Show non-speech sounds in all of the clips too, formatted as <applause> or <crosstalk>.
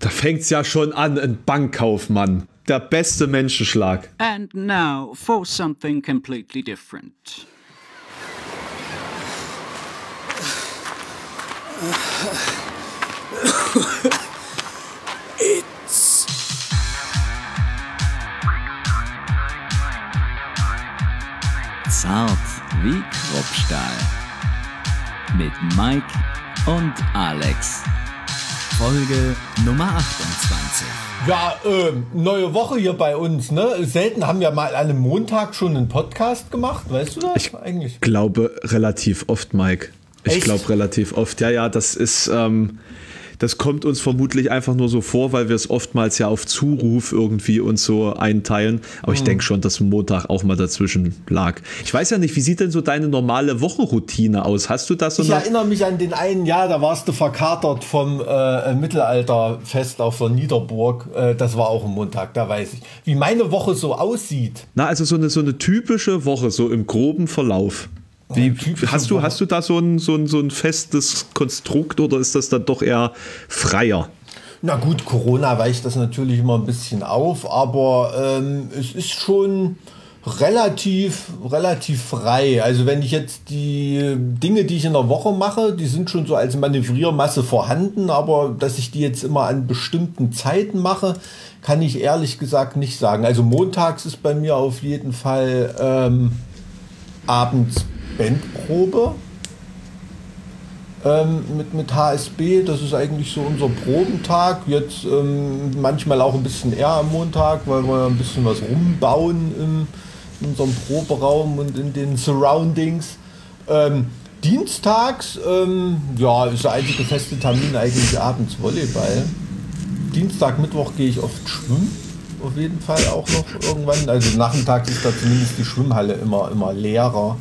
Da fängt's ja schon an, ein Bankkaufmann. Der beste Menschenschlag. And now for something completely different. It's Zart wie Kruppstahl. Mit Mike und Alex. Folge Nummer 28. ja äh, neue Woche hier bei uns. Ne? Selten haben wir mal an einem Montag schon einen Podcast gemacht. Weißt du das Ich eigentlich? glaube relativ oft, Mike. Ich glaube relativ oft. Ja, ja, das ist, ähm, das kommt uns vermutlich einfach nur so vor, weil wir es oftmals ja auf Zuruf irgendwie uns so einteilen. Aber Hm. ich denke schon, dass Montag auch mal dazwischen lag. Ich weiß ja nicht, wie sieht denn so deine normale Wochenroutine aus? Hast du das so Ich erinnere mich an den einen Jahr, da warst du verkatert vom äh, Mittelalterfest auf der Niederburg. Äh, das war auch ein Montag, da weiß ich. Wie meine Woche so aussieht. Na, also so eine, so eine typische Woche, so im groben Verlauf. Wie, typische hast, du, hast du da so ein, so, ein, so ein festes Konstrukt oder ist das dann doch eher freier? Na gut, Corona weicht das natürlich immer ein bisschen auf, aber ähm, es ist schon relativ, relativ frei. Also wenn ich jetzt die Dinge, die ich in der Woche mache, die sind schon so als Manövriermasse vorhanden, aber dass ich die jetzt immer an bestimmten Zeiten mache, kann ich ehrlich gesagt nicht sagen. Also montags ist bei mir auf jeden Fall ähm, abends Bandprobe ähm, mit, mit HSB. Das ist eigentlich so unser Probentag. Jetzt ähm, manchmal auch ein bisschen eher am Montag, weil wir ein bisschen was rumbauen im, in unserem Proberaum und in den Surroundings. Ähm, dienstags, ähm, ja, ist der einzige feste Termin eigentlich abends Volleyball. Dienstag, Mittwoch gehe ich oft schwimmen. Auf jeden Fall auch noch irgendwann. Also nachmittags ist da zumindest die Schwimmhalle immer, immer leerer.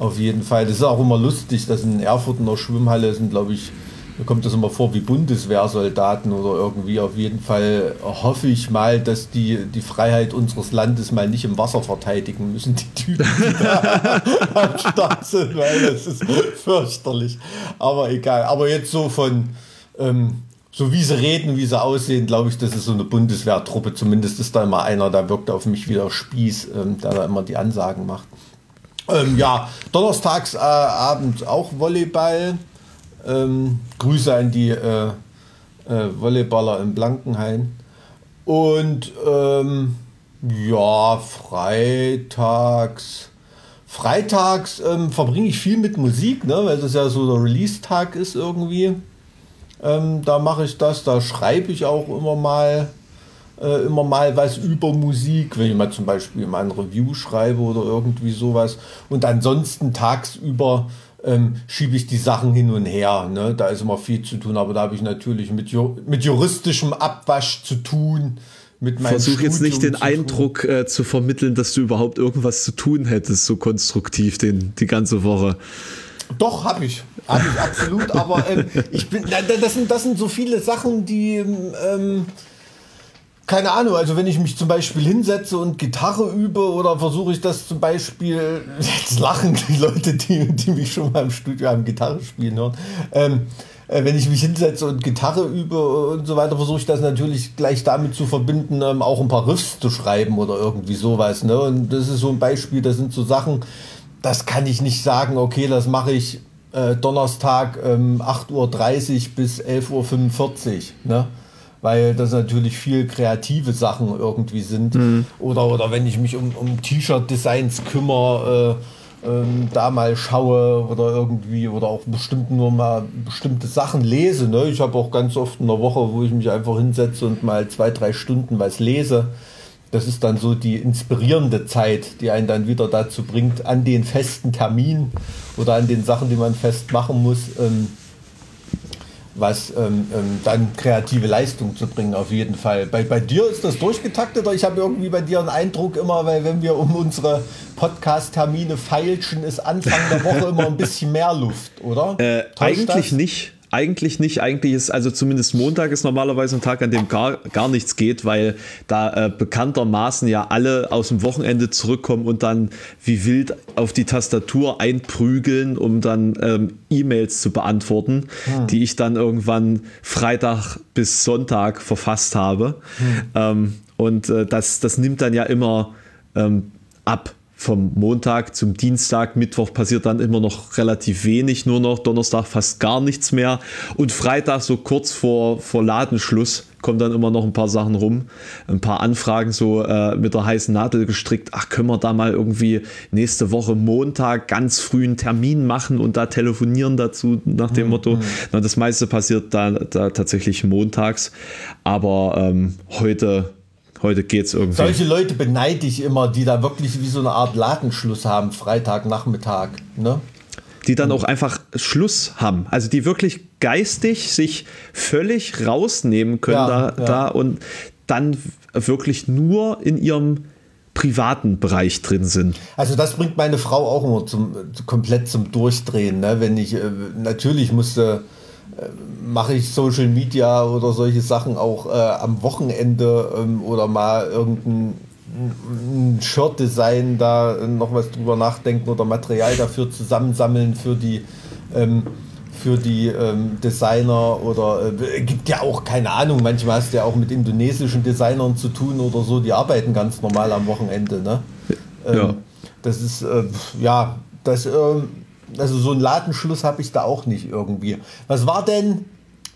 Auf jeden Fall. Das ist auch immer lustig, dass in Erfurt in der Schwimmhalle sind, glaube ich, mir kommt das immer vor wie Bundeswehrsoldaten oder irgendwie. Auf jeden Fall hoffe ich mal, dass die die Freiheit unseres Landes mal nicht im Wasser verteidigen müssen, die Typen, die da <laughs> am Start sind, weil das ist fürchterlich. Aber egal. Aber jetzt so von, ähm, so wie sie reden, wie sie aussehen, glaube ich, das ist so eine Bundeswehrtruppe. Zumindest ist da immer einer, der wirkt auf mich wie der Spieß, ähm, der da immer die Ansagen macht. Ähm, ja, donnerstags äh, auch Volleyball. Ähm, Grüße an die äh, äh, Volleyballer in Blankenhain. Und ähm, ja, freitags. Freitags ähm, verbringe ich viel mit Musik, ne, weil das ja so der Release-Tag ist irgendwie. Ähm, da mache ich das, da schreibe ich auch immer mal äh, immer mal was über Musik, wenn ich mal zum Beispiel mal ein Review schreibe oder irgendwie sowas. Und ansonsten tagsüber ähm, schiebe ich die Sachen hin und her. Ne? Da ist immer viel zu tun, aber da habe ich natürlich mit, ju mit juristischem Abwasch zu tun. Mit meinem Versuch jetzt nicht den. Eindruck äh, zu vermitteln, dass du überhaupt irgendwas zu tun hättest, so konstruktiv den, die ganze Woche. Doch, habe ich. Habe ich absolut. Aber ähm, ich bin, das, sind, das sind so viele Sachen, die. Ähm, keine Ahnung, also wenn ich mich zum Beispiel hinsetze und Gitarre übe oder versuche ich das zum Beispiel, <laughs> jetzt lachen die Leute, die, die mich schon mal im Studio haben Gitarre spielen hören, ähm, äh, wenn ich mich hinsetze und Gitarre übe und so weiter, versuche ich das natürlich gleich damit zu verbinden, ähm, auch ein paar Riffs zu schreiben oder irgendwie sowas. Ne? Und das ist so ein Beispiel, das sind so Sachen, das kann ich nicht sagen, okay, das mache ich äh, Donnerstag ähm, 8.30 Uhr bis 11.45 Uhr. Ne? Weil das natürlich viel kreative Sachen irgendwie sind. Oder, oder wenn ich mich um, um T-Shirt-Designs kümmere, äh, ähm, da mal schaue oder irgendwie oder auch bestimmt nur mal bestimmte Sachen lese. Ne? Ich habe auch ganz oft in der Woche, wo ich mich einfach hinsetze und mal zwei, drei Stunden was lese. Das ist dann so die inspirierende Zeit, die einen dann wieder dazu bringt, an den festen Termin oder an den Sachen, die man fest machen muss, ähm, was ähm, ähm, dann kreative Leistung zu bringen, auf jeden Fall. Bei, bei dir ist das durchgetakteter. Ich habe irgendwie bei dir einen Eindruck immer, weil wenn wir um unsere Podcast-Termine feilschen, ist Anfang der Woche <laughs> immer ein bisschen mehr Luft, oder? Äh, eigentlich das? nicht. Eigentlich nicht. Eigentlich ist, also zumindest Montag ist normalerweise ein Tag, an dem gar, gar nichts geht, weil da äh, bekanntermaßen ja alle aus dem Wochenende zurückkommen und dann wie wild auf die Tastatur einprügeln, um dann ähm, E-Mails zu beantworten, hm. die ich dann irgendwann Freitag bis Sonntag verfasst habe. Hm. Ähm, und äh, das, das nimmt dann ja immer ähm, ab vom Montag zum Dienstag, Mittwoch passiert dann immer noch relativ wenig, nur noch Donnerstag fast gar nichts mehr und Freitag so kurz vor, vor Ladenschluss kommen dann immer noch ein paar Sachen rum, ein paar Anfragen so äh, mit der heißen Nadel gestrickt, ach können wir da mal irgendwie nächste Woche Montag ganz früh einen Termin machen und da telefonieren dazu nach dem mhm. Motto. Na, das meiste passiert da, da tatsächlich montags, aber ähm, heute Heute geht's irgendwie. Solche Leute beneide ich immer, die da wirklich wie so eine Art Ladenschluss haben, Freitagnachmittag. Ne? Die dann auch einfach Schluss haben. Also die wirklich geistig sich völlig rausnehmen können ja, da, ja. da und dann wirklich nur in ihrem privaten Bereich drin sind. Also das bringt meine Frau auch immer zum, komplett zum Durchdrehen. Ne? Wenn ich, äh, natürlich musste mache ich Social Media oder solche Sachen auch äh, am Wochenende ähm, oder mal irgendein Shirt-Design da noch was drüber nachdenken oder Material dafür zusammensammeln für die ähm, für die ähm, Designer oder äh, gibt ja auch keine Ahnung, manchmal hast du ja auch mit indonesischen Designern zu tun oder so, die arbeiten ganz normal am Wochenende. Ne? Ähm, ja. Das ist äh, ja das ähm, also so einen Ladenschluss habe ich da auch nicht irgendwie. Was war denn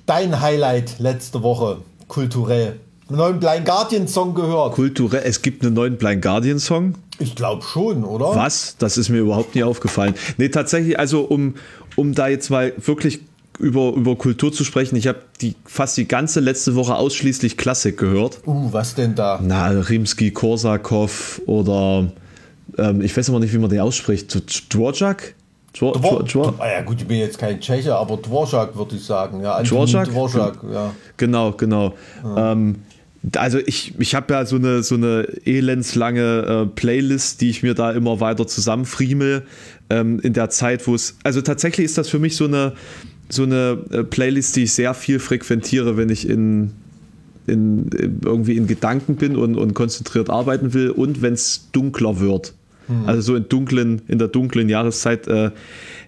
dein Highlight letzte Woche kulturell? Einen neuen Blind Guardian Song gehört. Kulturell, es gibt einen neuen Blind Guardian Song. Ich glaube schon, oder? Was? Das ist mir überhaupt nie aufgefallen. Nee, tatsächlich, also um, um da jetzt mal wirklich über, über Kultur zu sprechen, ich habe die, fast die ganze letzte Woche ausschließlich Klassik gehört. Uh, was denn da? Na, Rimsky-Korsakov oder ähm, ich weiß aber nicht, wie man den ausspricht. Dvorak? Dwor, Dwor, Dwor, ah ja gut, ich bin jetzt kein Tscheche, aber Dvorak würde ich sagen. Ja, Dvorak? Dvorak, ja. Genau, genau. Ja. Ähm, also ich, ich habe ja so eine, so eine elendslange äh, Playlist, die ich mir da immer weiter zusammenfriemel ähm, in der Zeit, wo es, also tatsächlich ist das für mich so eine, so eine äh, Playlist, die ich sehr viel frequentiere, wenn ich in, in, in irgendwie in Gedanken bin und, und konzentriert arbeiten will und wenn es dunkler wird. Mhm. Also so in, dunklen, in der dunklen Jahreszeit äh,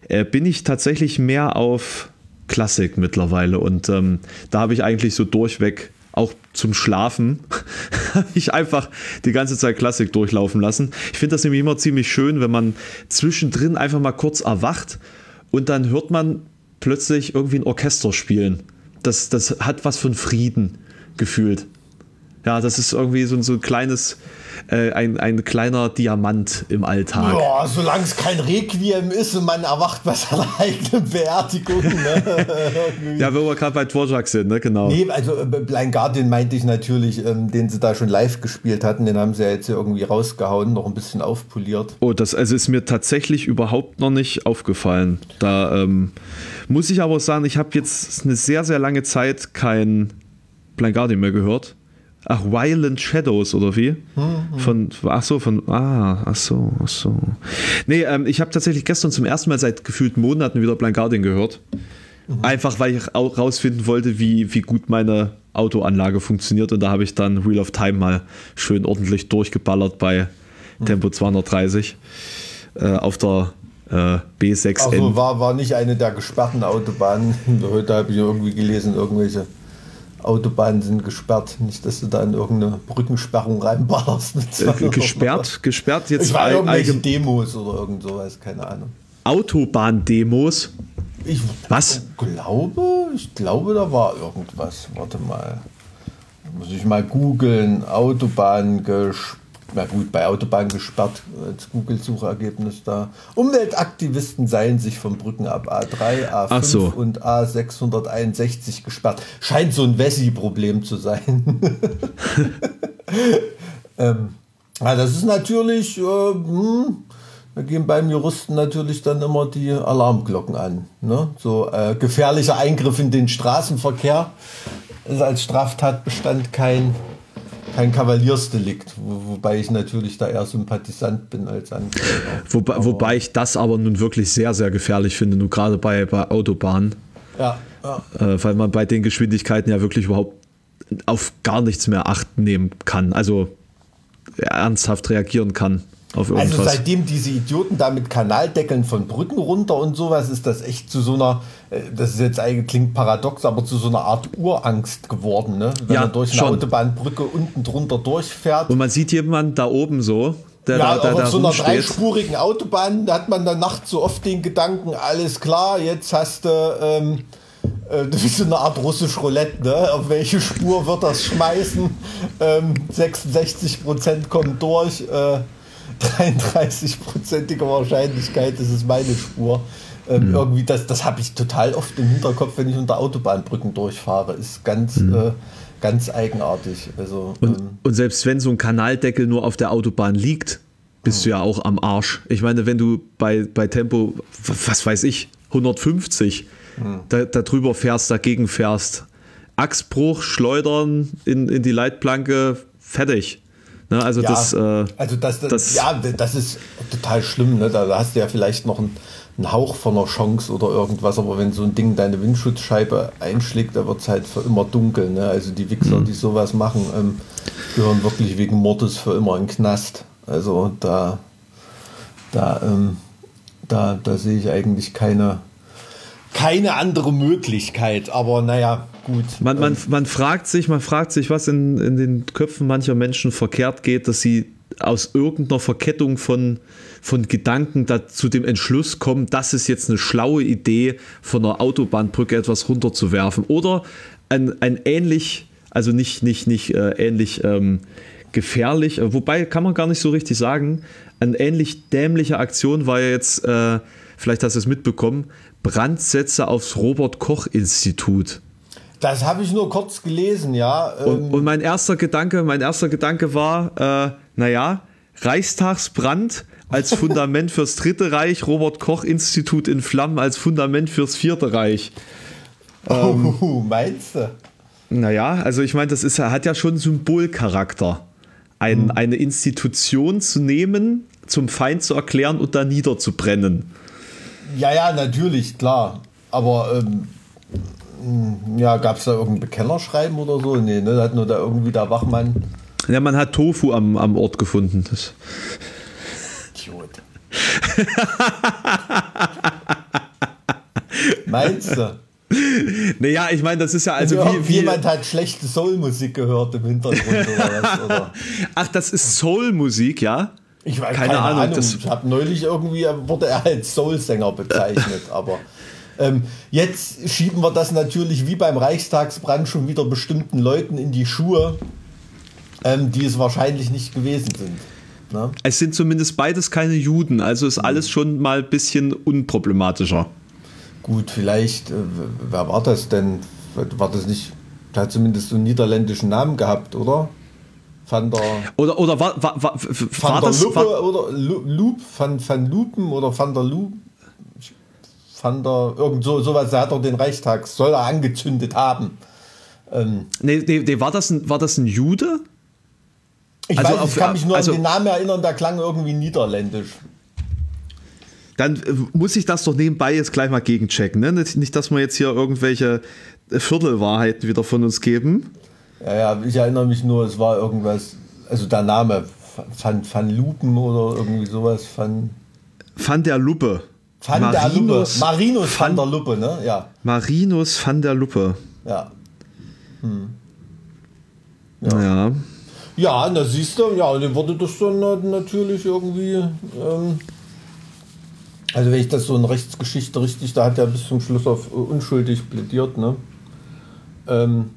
äh, bin ich tatsächlich mehr auf Klassik mittlerweile. Und ähm, da habe ich eigentlich so durchweg auch zum Schlafen <laughs> ich einfach die ganze Zeit Klassik durchlaufen lassen. Ich finde das nämlich immer ziemlich schön, wenn man zwischendrin einfach mal kurz erwacht und dann hört man plötzlich irgendwie ein Orchester spielen. Das, das hat was von Frieden gefühlt. Ja, das ist irgendwie so, so ein kleines, äh, ein, ein kleiner Diamant im Alltag. Ja, solange es kein Requiem ist und man erwacht bei seiner <laughs> eigenen Beerdigung. Ne? <laughs> <laughs> ja, wenn wir gerade bei Dvorak sind, ne? genau. Nee, also äh, Blind Guardian meinte ich natürlich, ähm, den sie da schon live gespielt hatten, den haben sie ja jetzt irgendwie rausgehauen, noch ein bisschen aufpoliert. Oh, das also ist mir tatsächlich überhaupt noch nicht aufgefallen. Da ähm, muss ich aber sagen, ich habe jetzt eine sehr, sehr lange Zeit kein Blind Guardian mehr gehört. Ach, Violent Shadows oder wie? Mhm. Von, ach so, von, ah, ach so, ach so. Nee, ähm, ich habe tatsächlich gestern zum ersten Mal seit gefühlt Monaten wieder Blind Guardian gehört. Mhm. Einfach, weil ich auch rausfinden wollte, wie, wie gut meine Autoanlage funktioniert. Und da habe ich dann Wheel of Time mal schön ordentlich durchgeballert bei mhm. Tempo 230 äh, auf der äh, B6N. Also war, war nicht eine der gesperrten Autobahnen. <laughs> Heute habe ich irgendwie gelesen, irgendwelche Autobahnen sind gesperrt. Nicht, dass du da in irgendeine Brückensperrung reinballerst. Äh, gesperrt? Gesperrt jetzt? Ich war irgendwelche Demos oder irgend sowas, keine Ahnung. Autobahndemos? Ich Was? glaube, ich glaube, da war irgendwas. Warte mal. Muss ich mal googeln. Autobahn gesperrt na gut, bei Autobahn gesperrt als Google-Suchergebnis da. Umweltaktivisten seien sich von Brücken ab A3, A5 so. und A661 gesperrt. Scheint so ein Wessi-Problem zu sein. <laughs> ähm, ja, das ist natürlich, äh, hm, da gehen beim Juristen natürlich dann immer die Alarmglocken an. Ne? So äh, gefährlicher Eingriff in den Straßenverkehr ist als Straftatbestand kein kein Kavaliersdelikt, wo, wobei ich natürlich da eher Sympathisant bin als Ankläger. Wobei, wobei ich das aber nun wirklich sehr, sehr gefährlich finde, nur gerade bei, bei Autobahnen. Ja, Äh, weil man bei den Geschwindigkeiten ja wirklich überhaupt auf gar nichts mehr Acht nehmen kann. Also ernsthaft reagieren kann auf. Also seitdem diese Idioten da mit Kanaldeckeln von Brücken runter und sowas, ist das echt zu so einer, äh, das ist jetzt eigentlich klingt paradox, aber zu so einer Art Urangst geworden, ne? Wenn Ja, man durch eine schon. Autobahnbrücke unten drunter durchfährt. Und man sieht jemanden da oben so, der ja, da, der auf da so einer rumsteht. dreispurigen Autobahn, da hat man dann nachts so oft den Gedanken, alles klar, jetzt hast du ähm, äh, <laughs> wie so eine Art russisch Roulette, ne? Auf welche Spur wird das schmeißen? Ähm, 66% kommen durch, äh, 33%ige Wahrscheinlichkeit, das ist meine Spur. Ähm, Irgendwie, das, das habe ich total oft im Hinterkopf, wenn ich unter Autobahnbrücken durchfahre. Ist ganz, äh, ganz eigenartig. Also, Und, ähm, und selbst wenn so ein Kanaldeckel nur auf der Autobahn liegt, bist du ja auch am Arsch. Ich meine, wenn du bei, bei Tempo, was weiß ich, 150 da, da drüber fährst, dagegen fährst, Achsbruch, Schleudern in, in die Leitplanke, fertig. Ne, also Ja, das, äh, also das, das, das- ja, das ist total schlimm. Ne? Da, hast du ja vielleicht noch einen, einen Hauch von einer Chance oder irgendwas, aber wenn so ein Ding deine Windschutzscheibe einschlägt, da wird es halt für immer dunkel. Ne? Also die Wichser, die sowas machen, ähm, gehören wirklich wegen Mordes für immer in den Knast. Also da, da, ähm, da, da sehe ich eigentlich keine, keine andere Möglichkeit. Aber naja, gut. Man, man, man fragt sich, man fragt sich, was in, in den Köpfen mancher Menschen verkehrt geht, dass sie aus irgendeiner Verkettung von, von Gedanken da zu dem Entschluss kommen, das ist jetzt eine schlaue Idee, von einer Autobahnbrücke etwas runterzuwerfen. Oder ein, ein ähnlich, also nicht, nicht, nicht äh, ähnlich ähm, gefährlich, äh, wobei kann man gar nicht so richtig sagen, eine ähnlich dämliche Aktion war ja jetzt, äh, vielleicht hast du es mitbekommen, Brandsätze aufs Robert-Koch-Institut. Das habe ich nur kurz gelesen, ja. Ähm, Und, und mein erster Gedanke, mein erster Gedanke war, äh, naja, Reichstagsbrand als <laughs> Fundament fürs Dritte Reich, Robert Koch Institut in Flammen als Fundament fürs Vierte Reich. <laughs> Oh, meinst du? Naja, also ich meine, das ist, hat ja schon Symbolcharakter. Ein, Eine Institution zu nehmen, zum Feind zu erklären und da niederzubrennen. Ja, ja, natürlich, klar. Aber ähm, ja, gab es da irgendein Bekennerschreiben oder so? Nee, ne? Da hat nur da irgendwie der Wachmann. Ja, man hat Tofu am, am Ort gefunden. Das, Idiot. <laughs> Meinst du? naja, ich meine, das ist ja also wie, wie jemand hat schlechte Soulmusik gehört im Hintergrund oder was? Oder? <laughs> Ach, das ist Soul-Musik, ja? Ich weiß Keine Ahnung, das- ich habe neulich irgendwie wurde er als Soulsänger bezeichnet, aber ähm, jetzt schieben wir das natürlich wie beim Reichstagsbrand schon wieder bestimmten Leuten in die Schuhe, ähm, die es wahrscheinlich nicht gewesen sind. Ne? Es sind zumindest beides keine Juden, also ist alles schon mal ein bisschen unproblematischer. Gut, vielleicht, äh, wer war das denn? War das nicht, der hat zumindest so einen niederländischen Namen gehabt, oder? Van der, Oder, oder war, war, war, Van war der das. Lupe oder Lu- Loop, Van, Van Lupen oder Van der Loop? Van der, irgend so, sowas, da hat er den Reichstag, soll er angezündet haben. Ähm, nee, nee, nee, war, das ein, war das ein Jude? ich Also weiß, auf- ich kann mich nur also- an den Namen erinnern, der klang irgendwie niederländisch. Dann äh, muss ich das doch nebenbei jetzt gleich mal gegenchecken. Ne? Nicht, dass wir jetzt hier irgendwelche Viertelwahrheiten wieder von uns geben. Ja, ja, ich erinnere mich nur, es war irgendwas, also der Name, Van, Van Lupen oder irgendwie sowas, Van, Van der Luppe. Van der Luppe, Marinus Marinus Van van, der Luppe, ne? Ja, Marinus van der Luppe. ja. Ja. Ja, na siehst du, ja, und dann wurde das dann na- natürlich irgendwie, ähm, also wenn ich das so in Rechtsgeschichte richtig, da hat er bis zum Schluss auf äh, unschuldig plädiert, ne? Ähm,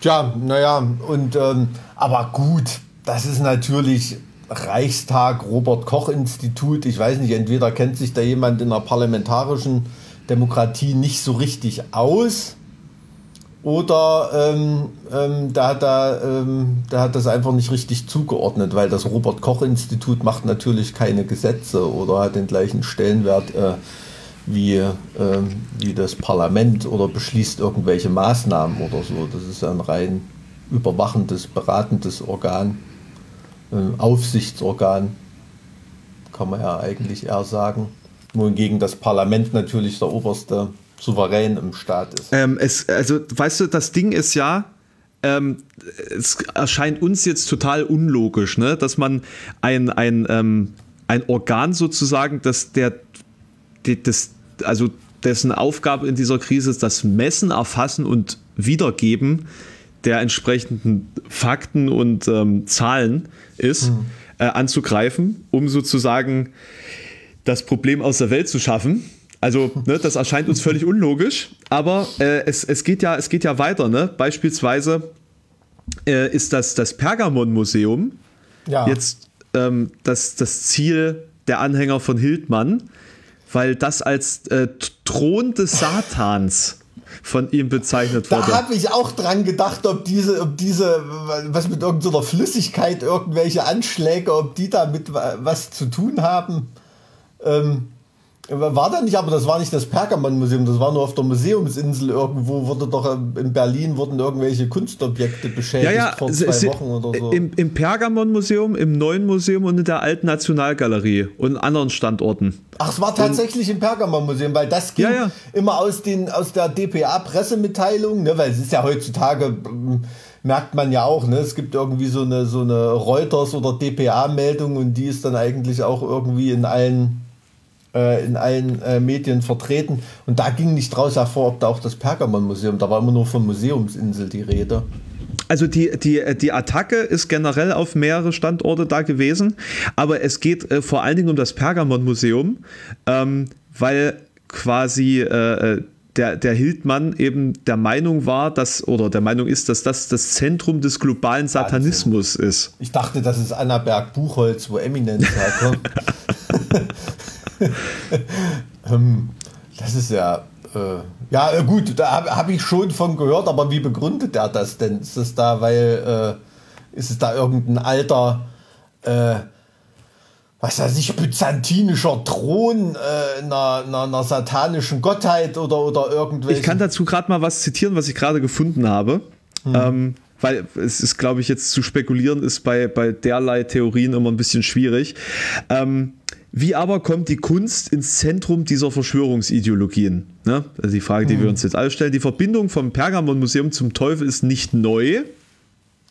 tja, naja, und, ähm, aber gut, das ist natürlich Reichstag, Robert-Koch-Institut, ich weiß nicht, entweder kennt sich da jemand in der parlamentarischen Demokratie nicht so richtig aus, oder ähm, ähm, da, hat er, ähm, da hat das einfach nicht richtig zugeordnet, weil das Robert-Koch-Institut macht natürlich keine Gesetze oder hat den gleichen Stellenwert äh, wie, ähm, wie das Parlament oder beschließt irgendwelche Maßnahmen oder so. Das ist ein rein überwachendes, beratendes Organ, äh, Aufsichtsorgan, kann man ja eigentlich eher sagen. Wohingegen das Parlament natürlich der oberste souverän im Staat ist. Ähm, es, also, weißt du, das Ding ist ja, ähm, es erscheint uns jetzt total unlogisch, ne? dass man ein, ein, ähm, ein Organ sozusagen, das der, die, das, also dessen Aufgabe in dieser Krise ist, das Messen, Erfassen und Wiedergeben der entsprechenden Fakten und ähm, Zahlen ist, mhm. äh, anzugreifen, um sozusagen das Problem aus der Welt zu schaffen. Also, ne, das erscheint uns völlig unlogisch, aber äh, es, es, geht ja, es geht ja weiter. Ne? Beispielsweise äh, ist das, das Pergamon-Museum ja. jetzt ähm, das, das Ziel der Anhänger von Hildmann, weil das als äh, Thron des Satans von ihm bezeichnet wurde. Da habe ich auch dran gedacht, ob diese, ob diese, was mit irgendeiner Flüssigkeit, irgendwelche Anschläge, ob die damit was zu tun haben. Ähm, war da nicht, aber das war nicht das Pergamon-Museum, das war nur auf der Museumsinsel irgendwo, wurde doch äh, in Berlin wurden irgendwelche Kunstobjekte beschädigt ja, ja, vor zwei sie, Wochen oder so. Im, im Pergamon-Museum, im neuen Museum und in der alten Nationalgalerie und anderen Standorten. Ach, es war tatsächlich und, im Pergamon-Museum, weil das ging ja, ja. immer aus, den, aus der DPA-Pressemitteilung, ne, weil es ist ja heutzutage ähm, merkt man ja auch, ne? Es gibt irgendwie so eine, so eine Reuters- oder DPA-Meldung und die ist dann eigentlich auch irgendwie in allen äh, in allen äh, Medien vertreten. Und da ging nicht draus hervor, ob da auch das Pergamon-Museum, da war immer nur von Museumsinsel die Rede. Also die, die, die Attacke ist generell auf mehrere Standorte da gewesen, aber es geht äh, vor allen Dingen um das Pergamon-Museum, ähm, weil quasi äh, äh, der, der Hildmann eben der Meinung war, dass, oder der Meinung ist, dass das das Zentrum des globalen Satanismus Wahnsinn. ist. Ich dachte, das ist Annaberg Buchholz, wo Eminenz herkommt. <laughs> <laughs> Ähm, das ist ja. Äh, ja, äh, gut, da habe hab ich schon von gehört, aber wie begründet er das denn? Ist es da, weil. Äh, ist es da irgendein alter. Äh, was weiß ich, byzantinischer Thron äh, einer, einer, einer, satanischen Gottheit oder, oder irgendwelche. Ich kann dazu gerade mal was zitieren, was ich gerade gefunden habe. Hm. Ähm, weil es ist, glaube ich, jetzt zu spekulieren, ist bei, bei derlei Theorien immer ein bisschen schwierig. Ähm, wie aber kommt die Kunst ins Zentrum dieser Verschwörungsideologien? Ne? Also die Frage, die hm. wir uns jetzt alle stellen. Die Verbindung vom Pergamon-Museum zum Teufel ist nicht neu.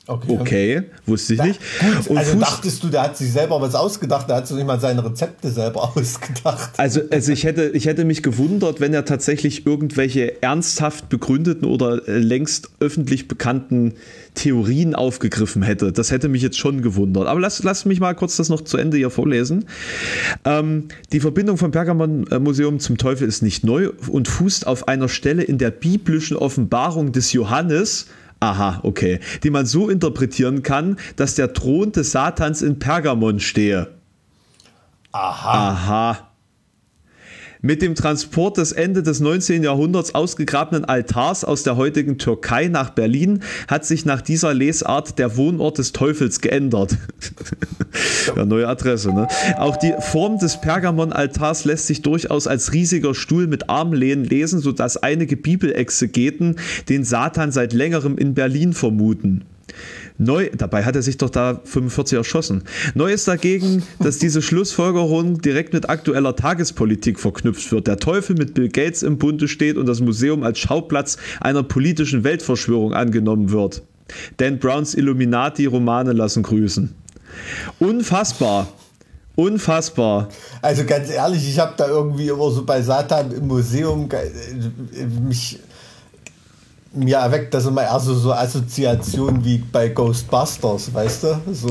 Okay. okay, wusste ich nicht. Gut, und also Fuß dachtest du, der hat sich selber was ausgedacht, der hat sich mal seine Rezepte selber <laughs> ausgedacht. Also, also ich, hätte, ich hätte mich gewundert, wenn er tatsächlich irgendwelche ernsthaft begründeten oder äh, längst öffentlich bekannten Theorien aufgegriffen hätte. Das hätte mich jetzt schon gewundert. Aber lass, lass mich mal kurz das noch zu Ende hier vorlesen. Ähm, die Verbindung vom Pergamon-Museum zum Teufel ist nicht neu und fußt auf einer Stelle in der biblischen Offenbarung des Johannes, Aha, okay. Die man so interpretieren kann, dass der Thron des Satans in Pergamon stehe. Aha. Aha. Mit dem Transport des Ende des 19. Jahrhunderts ausgegrabenen Altars aus der heutigen Türkei nach Berlin hat sich nach dieser Lesart der Wohnort des Teufels geändert. <laughs> ja, neue Adresse, ne? Auch die Form des Pergamon-Altars lässt sich durchaus als riesiger Stuhl mit Armlehnen lesen, sodass einige Bibelexegeten den Satan seit längerem in Berlin vermuten. Neu, dabei hat er sich doch da 45 erschossen. Neu ist dagegen, dass diese Schlussfolgerung direkt mit aktueller Tagespolitik verknüpft wird. Der Teufel mit Bill Gates im Bunde steht und das Museum als Schauplatz einer politischen Weltverschwörung angenommen wird. Dan Browns Illuminati-Romane lassen grüßen. Unfassbar. Unfassbar. Also ganz ehrlich, ich habe da irgendwie immer so bei Satan im Museum äh, mich mir erweckt das immer eher so, so Assoziationen wie bei Ghostbusters, weißt du? So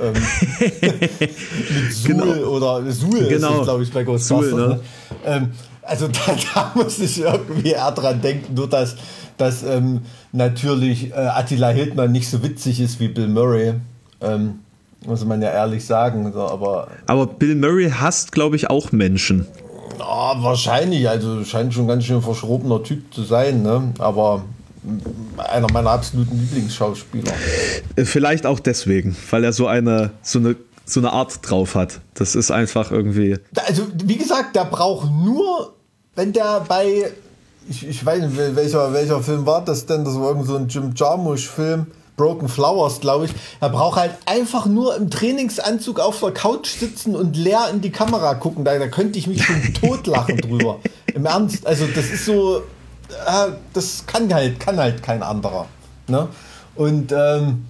ähm, <laughs> mit Suhl genau. oder Suhl genau. ist glaube ich, bei Ghostbusters. Suhl, ne? Ne? ähm, also <laughs> da, da, muss ich irgendwie eher dran denken, nur dass, dass ähm, natürlich äh, Attila Hildmann nicht so witzig ist wie Bill Murray. Ähm, muss man ja ehrlich sagen. So, aber, aber Bill Murray hasst, glaube ich, auch Menschen. Ja, wahrscheinlich. Also scheint schon ganz schön verschrobener Typ zu sein. Ne? Aber einer meiner absoluten Lieblingsschauspieler. Äh, vielleicht auch deswegen, weil er so eine, so eine, so eine Art drauf hat. Das ist einfach irgendwie. Also, wie gesagt, der braucht nur, wenn der bei. Ich, ich weiß nicht, welcher, welcher Film war das denn? Das war irgend so ein Jim Jarmusch-Film Broken Flowers, glaube ich. Er braucht halt einfach nur im Trainingsanzug auf der Couch sitzen und leer in die Kamera gucken. Da, da könnte ich mich schon <laughs> totlachen drüber. Im Ernst. Also das ist so, äh, das kann halt, kann halt kein anderer. Ne? Und ähm,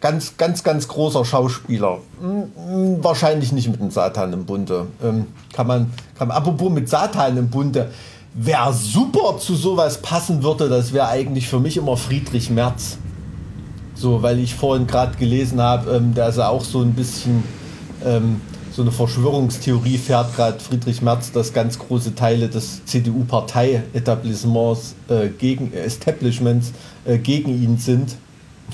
ganz, ganz, ganz großer Schauspieler. Hm, wahrscheinlich nicht mit dem Satan im Bunde. Ähm, kann man, kann man, apropos mit Satan im Bunde. Wer super zu sowas passen würde, das wäre eigentlich für mich immer Friedrich Merz. So, weil ich vorhin gerade gelesen habe, ähm, der ist ja auch so ein bisschen ähm, so eine Verschwörungstheorie fährt gerade Friedrich Merz, dass ganz große Teile des CDU-Partei-Etablissements äh, gegen äh, Establishments äh, gegen ihn sind.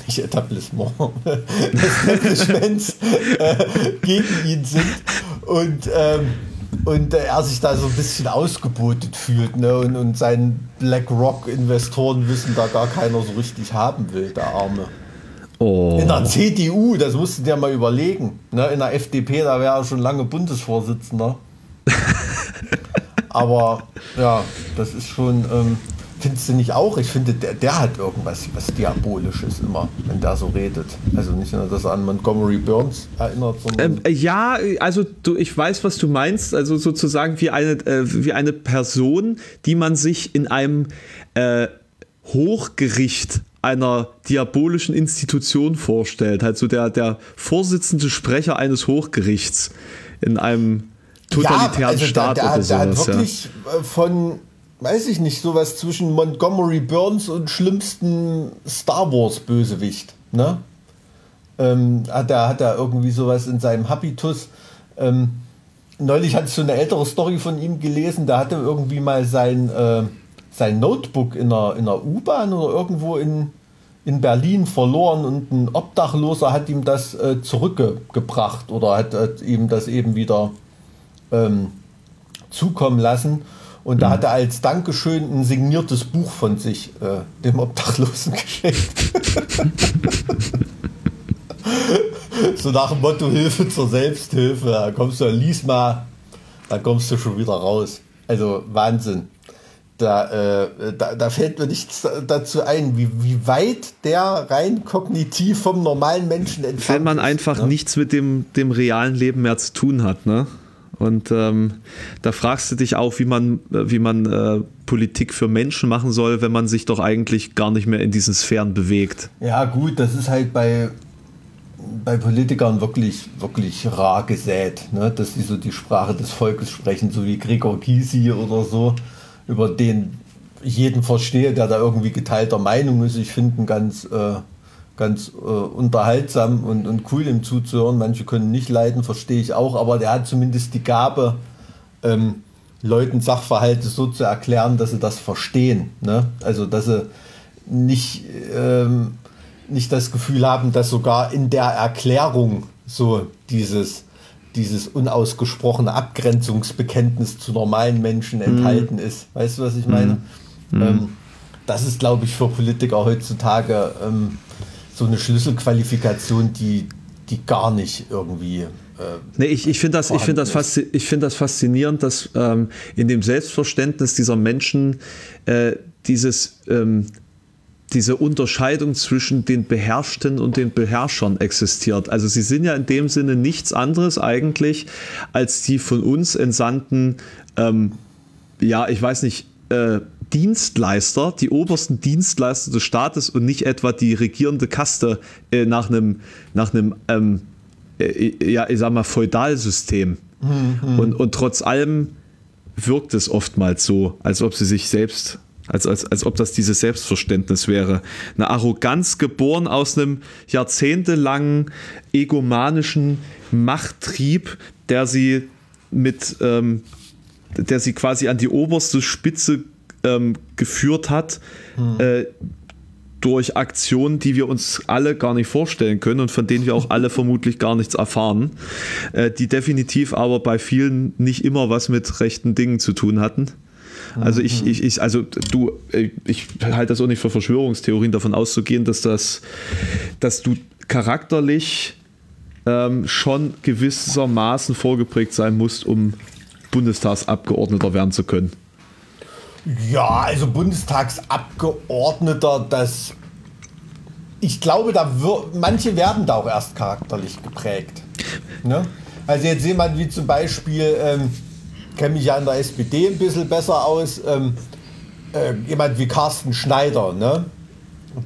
Nicht Etablissement, <laughs> Establishments äh, gegen ihn sind. Und ähm, und er sich da so ein bisschen ausgebotet fühlt. Ne? Und, und seinen BlackRock-Investoren wissen da gar keiner so richtig haben will, der Arme. Oh. In der CDU, das musst du dir mal überlegen. Ne? In der FDP, da wäre er schon lange Bundesvorsitzender. <laughs> Aber ja, das ist schon. Ähm, Findest du nicht auch? Ich finde, der, der hat irgendwas was Diabolisches immer, wenn der so redet. Also nicht nur, dass er an Montgomery Burns erinnert, sondern. Ähm, ja, also du, ich weiß, was du meinst. Also sozusagen wie eine, äh, wie eine Person, die man sich in einem äh, Hochgericht einer diabolischen Institution vorstellt. Halt so der, der Vorsitzende Sprecher eines Hochgerichts in einem totalitären ja, also Staat der, der, oder sowas. Der hat wirklich ja. Äh, von weiß ich nicht, sowas zwischen Montgomery Burns und schlimmsten Star Wars Bösewicht. Ne? Ähm, hat er hat er irgendwie sowas in seinem Habitus. Ähm, neulich hatte ich so eine ältere Story von ihm gelesen, da hatte irgendwie mal sein, äh, sein Notebook in einer, in einer U-Bahn oder irgendwo in, in Berlin verloren und ein Obdachloser hat ihm das äh, zurückgebracht oder hat, hat, ihm das eben wieder ähm, zukommen lassen. Und da mhm. hat er als Dankeschön ein signiertes Buch von sich äh, dem Obdachlosen <laughs> geschenkt. so nach dem Motto Hilfe zur Selbsthilfe. Da kommst du, lies mal, da kommst du schon wieder raus. Also Wahnsinn. Da, äh, da, da, fällt mir nichts dazu ein, wie, wie weit der rein kognitiv vom normalen Menschen entfernt ist. Wenn man einfach ne? nichts mit dem, dem realen Leben mehr zu tun hat, ne? Und ähm, da fragst du dich auch, wie man, wie man äh, Politik für Menschen machen soll, wenn man sich doch eigentlich gar nicht mehr in diesen Sphären bewegt. Ja, gut, das ist halt bei, bei Politikern wirklich, wirklich rar gesät, ne? dass sie so die Sprache des Volkes sprechen, so wie Gregor Gysi oder so, über den jeden verstehe, der da irgendwie geteilter Meinung ist. Ich finde ihn ganz. Äh, ganz äh, unterhaltsam und, und cool ihm zuzuhören. Manche können nicht leiden, verstehe ich auch, aber der hat zumindest die Gabe, ähm, Leuten Sachverhalte so zu erklären, dass sie das verstehen. Ne? Also, dass sie nicht, ähm, nicht das Gefühl haben, dass sogar in der Erklärung so dieses, dieses unausgesprochene Abgrenzungsbekenntnis zu normalen Menschen mhm. enthalten ist. Weißt du, was ich meine? Mhm. Ähm, das ist, glaube ich, für Politiker heutzutage ähm, so eine Schlüsselqualifikation, die, die gar nicht irgendwie. Äh, nee, ich, ich finde das, ich find das, find das faszinierend, dass ähm, in dem Selbstverständnis dieser Menschen äh, dieses, ähm, diese Unterscheidung zwischen den Beherrschten und den Beherrschern existiert. Also sie sind ja in dem Sinne nichts anderes eigentlich als die von uns entsandten, ähm, ja, ich weiß nicht, äh, Dienstleister, die obersten Dienstleister des Staates und nicht etwa die regierende Kaste äh, nach einem, nach einem ähm, äh, ja, ich sag mal, Feudalsystem. Mhm. Und, und trotz allem wirkt es oftmals so, als ob sie sich selbst, als, als, als ob das dieses Selbstverständnis wäre. Eine Arroganz geboren aus einem jahrzehntelangen egomanischen Machttrieb, der sie mit, ähm, der sie quasi an die oberste Spitze ähm, geführt hat, hm. äh, durch Aktionen, die wir uns alle gar nicht vorstellen können und von denen wir auch alle vermutlich gar nichts erfahren, äh, die definitiv aber bei vielen nicht immer was mit rechten Dingen zu tun hatten. Also ich, hm. ich, ich, also du, äh, ich halte das auch nicht für Verschwörungstheorien davon auszugehen, dass das, dass du charakterlich ähm, schon gewissermaßen vorgeprägt sein musst, um Bundestagsabgeordneter werden zu können. Ja, also Bundestagsabgeordneter, das ich glaube, da wir, manche werden da auch erst charakterlich geprägt. Ne? Also jetzt jemand wie zum Beispiel, ähm, kenne mich ja in der SPD ein bisschen besser aus, ähm, äh, jemand wie Carsten Schneider, ne?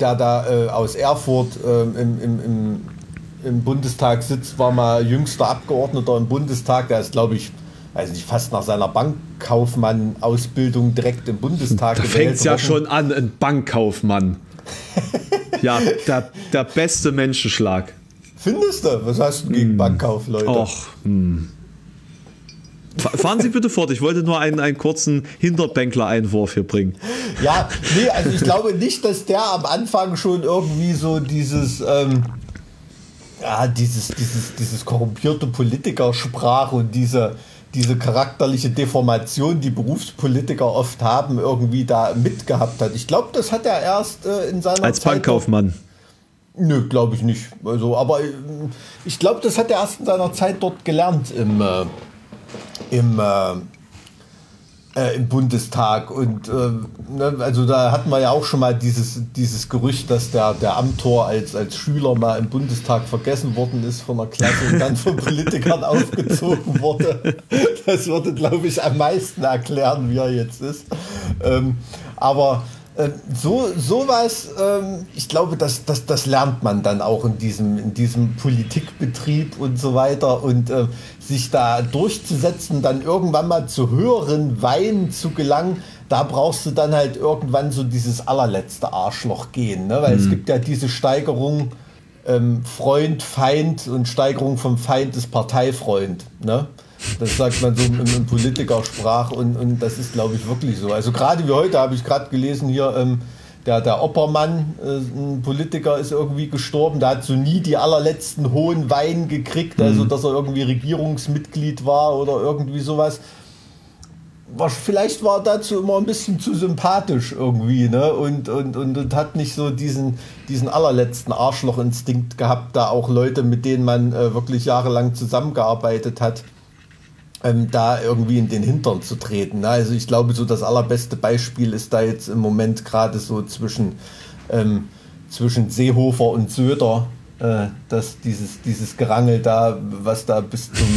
der da äh, aus Erfurt äh, im, im, im, im, Bundestag sitzt, war mal jüngster Abgeordneter im Bundestag, der ist, glaube ich, also nicht fast nach seiner Bankkaufmann-Ausbildung direkt im Bundestag da fängt es ja schon an, ein Bankkaufmann. <laughs> ja, der, der beste Menschenschlag. Findest du? Was hast du gegen mm. Bankkaufleute? Och, hm. Fahren Sie bitte fort. Ich wollte nur einen, einen kurzen Hinterbänkler-Einwurf hier bringen. Ja, nee, also ich glaube nicht, dass der am Anfang schon irgendwie so dieses, ähm, ja, dieses, dieses, dieses korrumpierte Politikersprache und diese, diese charakterliche Deformation, die Berufspolitiker oft haben, irgendwie da mitgehabt hat. Ich glaube, das hat er erst äh, in seiner Als Zeit Bankkaufmann. Nö, glaube ich nicht. Also, aber äh, ich glaube, das hat er erst in seiner Zeit dort gelernt im, äh, im, äh, äh, im Bundestag. Und äh, ne, also da hatten wir ja auch schon mal dieses, dieses Gerücht, dass der, der Amtor als, als Schüler mal im Bundestag vergessen worden ist von der Klasse und dann von <laughs> Politikern aufgezogen wurde. Das würde, glaube ich, am meisten erklären, wie er jetzt ist. Ähm, aber so sowas, ähm, ich glaube, das, das, das lernt man dann auch in diesem, in diesem Politikbetrieb und so weiter und äh, sich da durchzusetzen, dann irgendwann mal zu höheren Weinen zu gelangen, da brauchst du dann halt irgendwann so dieses allerletzte Arschloch gehen, ne? weil mhm. es gibt ja diese Steigerung ähm, Freund, Feind und Steigerung vom Feind ist Parteifreund. Ne? Das sagt man so in, in Politikersprache und, und das ist, glaube ich, wirklich so. Also gerade wie heute habe ich gerade gelesen hier, ähm, der, der Oppermann, äh, ein Politiker, ist irgendwie gestorben. Der hat so nie die allerletzten hohen Wein gekriegt, also mhm. dass er irgendwie Regierungsmitglied war oder irgendwie sowas. Vielleicht war er dazu immer ein bisschen zu sympathisch irgendwie, ne? Und, und, und, und hat nicht so diesen, diesen allerletzten Arschlochinstinkt gehabt, da auch Leute, mit denen man äh, wirklich jahrelang zusammengearbeitet hat ähm, da irgendwie in den Hintern zu treten. Ne? Also ich glaube, so das allerbeste Beispiel ist da jetzt im Moment gerade so zwischen, ähm, zwischen Seehofer und Söder, äh, dass dieses, dieses Gerangel da, was da bis zum,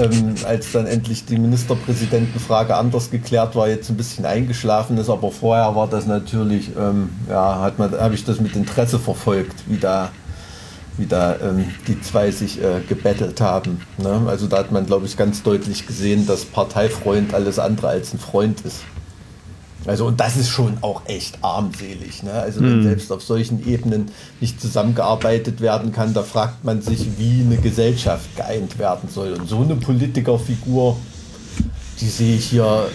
ähm, als dann endlich die Ministerpräsidentenfrage anders geklärt war, jetzt ein bisschen eingeschlafen ist, aber vorher war das natürlich, ähm, ja, hat man, habe ich das mit Interesse verfolgt, wie da wie da ähm, die zwei sich äh, gebettelt haben. Ne? Also da hat man, glaube ich, ganz deutlich gesehen, dass Parteifreund alles andere als ein Freund ist. Also und das ist schon auch echt armselig. Ne? Also wenn mhm. selbst auf solchen Ebenen nicht zusammengearbeitet werden kann, da fragt man sich, wie eine Gesellschaft geeint werden soll. Und so eine Politikerfigur, die sehe ich hier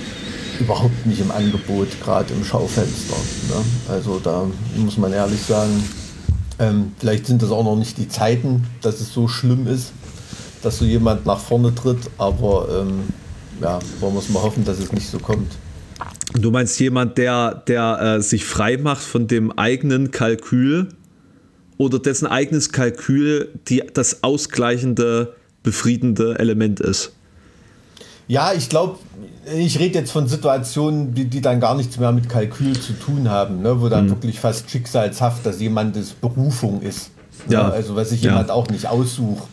überhaupt nicht im Angebot, gerade im Schaufenster. Ne? Also da muss man ehrlich sagen, ähm, vielleicht sind das auch noch nicht die Zeiten, dass es so schlimm ist, dass so jemand nach vorne tritt, aber ähm, ja, wollen wir es mal hoffen, dass es nicht so kommt. Du meinst jemand, der, der äh, sich frei macht von dem eigenen Kalkül oder dessen eigenes Kalkül die, das ausgleichende, befriedende Element ist? Ja, ich glaube, ich rede jetzt von Situationen, die, die dann gar nichts mehr mit Kalkül zu tun haben, ne? wo dann mhm. wirklich fast schicksalshaft, dass jemandes Berufung ist. Ne? Ja. Also was sich jemand ja. auch nicht aussucht.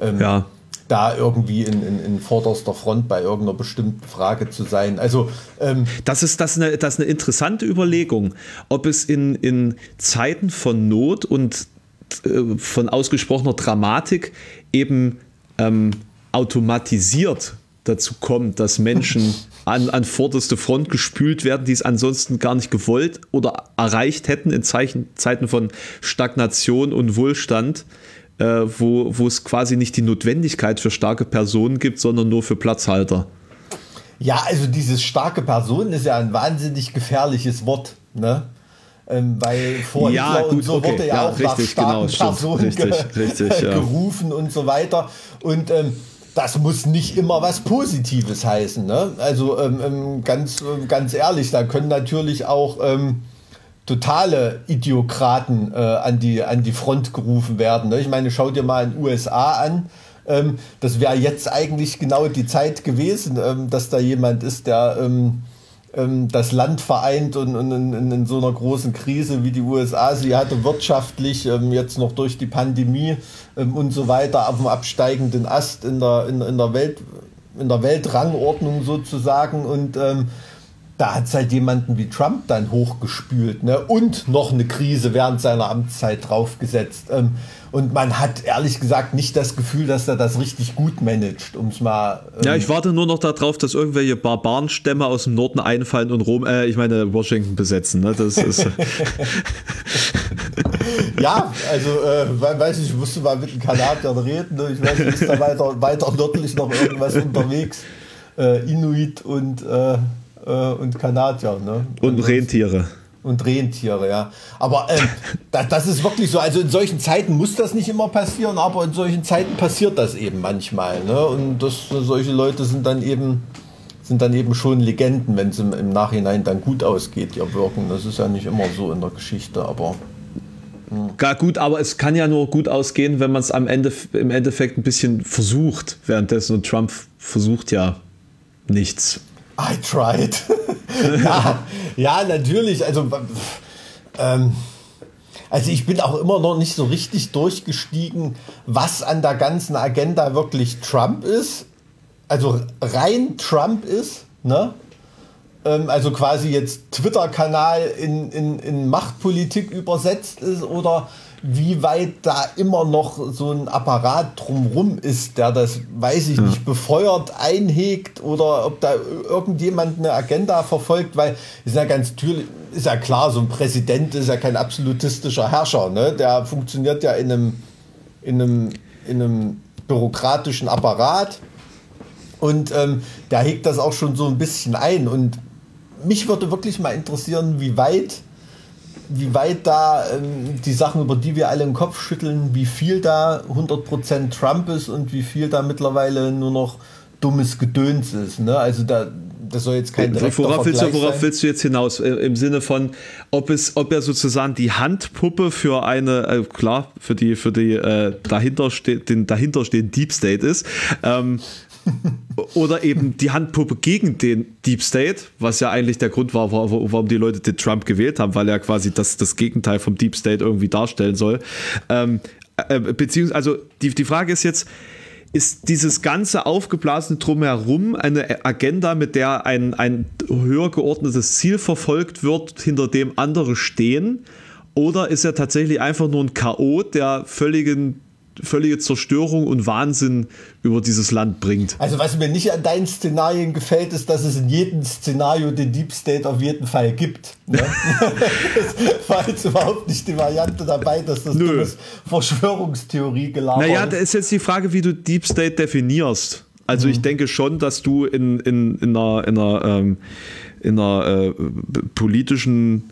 Ähm, ja. Da irgendwie in, in, in, vorderster Front bei irgendeiner bestimmten Frage zu sein. Also ähm, das, ist, das, ist eine, das ist eine interessante Überlegung, ob es in, in Zeiten von Not und äh, von ausgesprochener Dramatik eben ähm, automatisiert dazu kommt, dass Menschen <laughs> an, an vorderste Front gespült werden, die es ansonsten gar nicht gewollt oder erreicht hätten in Zeichen, Zeiten von Stagnation und Wohlstand, äh, wo, wo es quasi nicht die Notwendigkeit für starke Personen gibt, sondern nur für Platzhalter. Ja, also dieses starke Person ist ja ein wahnsinnig gefährliches Wort, ne? Ähm, weil vor ja, gut, und so okay. wurde ja, ja auch richtig, nach starken genau, Personen richtig, richtig, <laughs> ja. gerufen und so weiter. Und ähm, das muss nicht immer was Positives heißen. Ne? Also ähm, ähm, ganz, ganz ehrlich, da können natürlich auch ähm, totale Idiokraten äh, an, die, an die Front gerufen werden. Ne? Ich meine, schau dir mal in den USA an. Ähm, das wäre jetzt eigentlich genau die Zeit gewesen, ähm, dass da jemand ist, der ähm, das Land vereint und, und in, in, in, so einer großen Krise wie die USA sie hatte, wirtschaftlich ähm, jetzt noch durch die Pandemie ähm, und so weiter auf dem absteigenden Ast in der, in, in der Welt, in der Weltrangordnung sozusagen. Und ähm, da hat es halt jemanden wie Trump dann hochgespült ne? und noch eine Krise während seiner Amtszeit draufgesetzt. Ähm, und man hat ehrlich gesagt nicht das Gefühl, dass er das richtig gut managt, um es mal. Ähm ja, ich warte nur noch darauf, dass irgendwelche Barbarenstämme aus dem Norden einfallen und Rom, äh, ich meine Washington besetzen. Ne? Das ist. <laughs> ja, also äh, weiß ich, ich musste mal mit den Kanadiern reden. Ne? Ich weiß nicht, ist da weiter, weiter nördlich noch irgendwas unterwegs. Äh, Inuit und, äh, äh und Kanadier. Ne? Und, und Rentiere. Und Rentiere, ja. Aber ähm, das, das ist wirklich so. Also in solchen Zeiten muss das nicht immer passieren, aber in solchen Zeiten passiert das eben manchmal. Ne? Und das, solche Leute sind dann eben sind dann eben schon Legenden, wenn es im, im, Nachhinein dann gut ausgeht, ihr Wirken. Das ist ja nicht immer so in der Geschichte, aber. Gar gut, aber es kann ja nur gut ausgehen, wenn man es am Ende im Endeffekt ein bisschen versucht währenddessen. Und Trump versucht ja nichts. I tried. <laughs> ja, ja, natürlich. Also, ähm, also ich bin auch immer noch nicht so richtig durchgestiegen, was an der ganzen Agenda wirklich Trump ist. Also rein Trump ist, ne? Ähm, also quasi jetzt Twitter-Kanal in, in, in Machtpolitik übersetzt ist oder wie weit da immer noch so ein Apparat drumrum ist, der das, weiß ich ja. nicht, befeuert, einhegt oder ob da irgendjemand eine Agenda verfolgt, weil ist ja ganz natürlich, ist ja klar, so ein Präsident ist ja kein absolutistischer Herrscher, ne? Der funktioniert ja in einem, in einem, in einem bürokratischen Apparat und ähm, der hegt das auch schon so ein bisschen ein und mich würde wirklich mal interessieren, wie weit wie weit da ähm, die Sachen, über die wir alle im Kopf schütteln, wie viel da 100% Trump ist und wie viel da mittlerweile nur noch dummes Gedöns ist. Ne? Also da, das soll jetzt kein worauf willst, du, worauf willst du jetzt hinaus? Äh, Im Sinne von, ob es, ob er sozusagen die Handpuppe für eine, äh, klar, für die, für die äh, dahinter steht, den dahinterstehenden Deep State ist. Ähm, oder eben die Handpuppe gegen den Deep State, was ja eigentlich der Grund war, warum die Leute den Trump gewählt haben, weil er quasi das, das Gegenteil vom Deep State irgendwie darstellen soll. Ähm, äh, beziehungsweise, also die, die Frage ist jetzt, ist dieses ganze aufgeblasene Drumherum eine Agenda, mit der ein, ein höher geordnetes Ziel verfolgt wird, hinter dem andere stehen? Oder ist er tatsächlich einfach nur ein Chaot, der völligen völlige Zerstörung und Wahnsinn über dieses Land bringt. Also was mir nicht an deinen Szenarien gefällt, ist, dass es in jedem Szenario den Deep State auf jeden Fall gibt. Ne? <laughs> das war jetzt überhaupt nicht die Variante dabei, dass das Nö. Verschwörungstheorie naja, ist. Naja, da ist jetzt die Frage, wie du Deep State definierst. Also ich denke schon, dass du in, in, in einer, in einer, ähm, in einer äh, politischen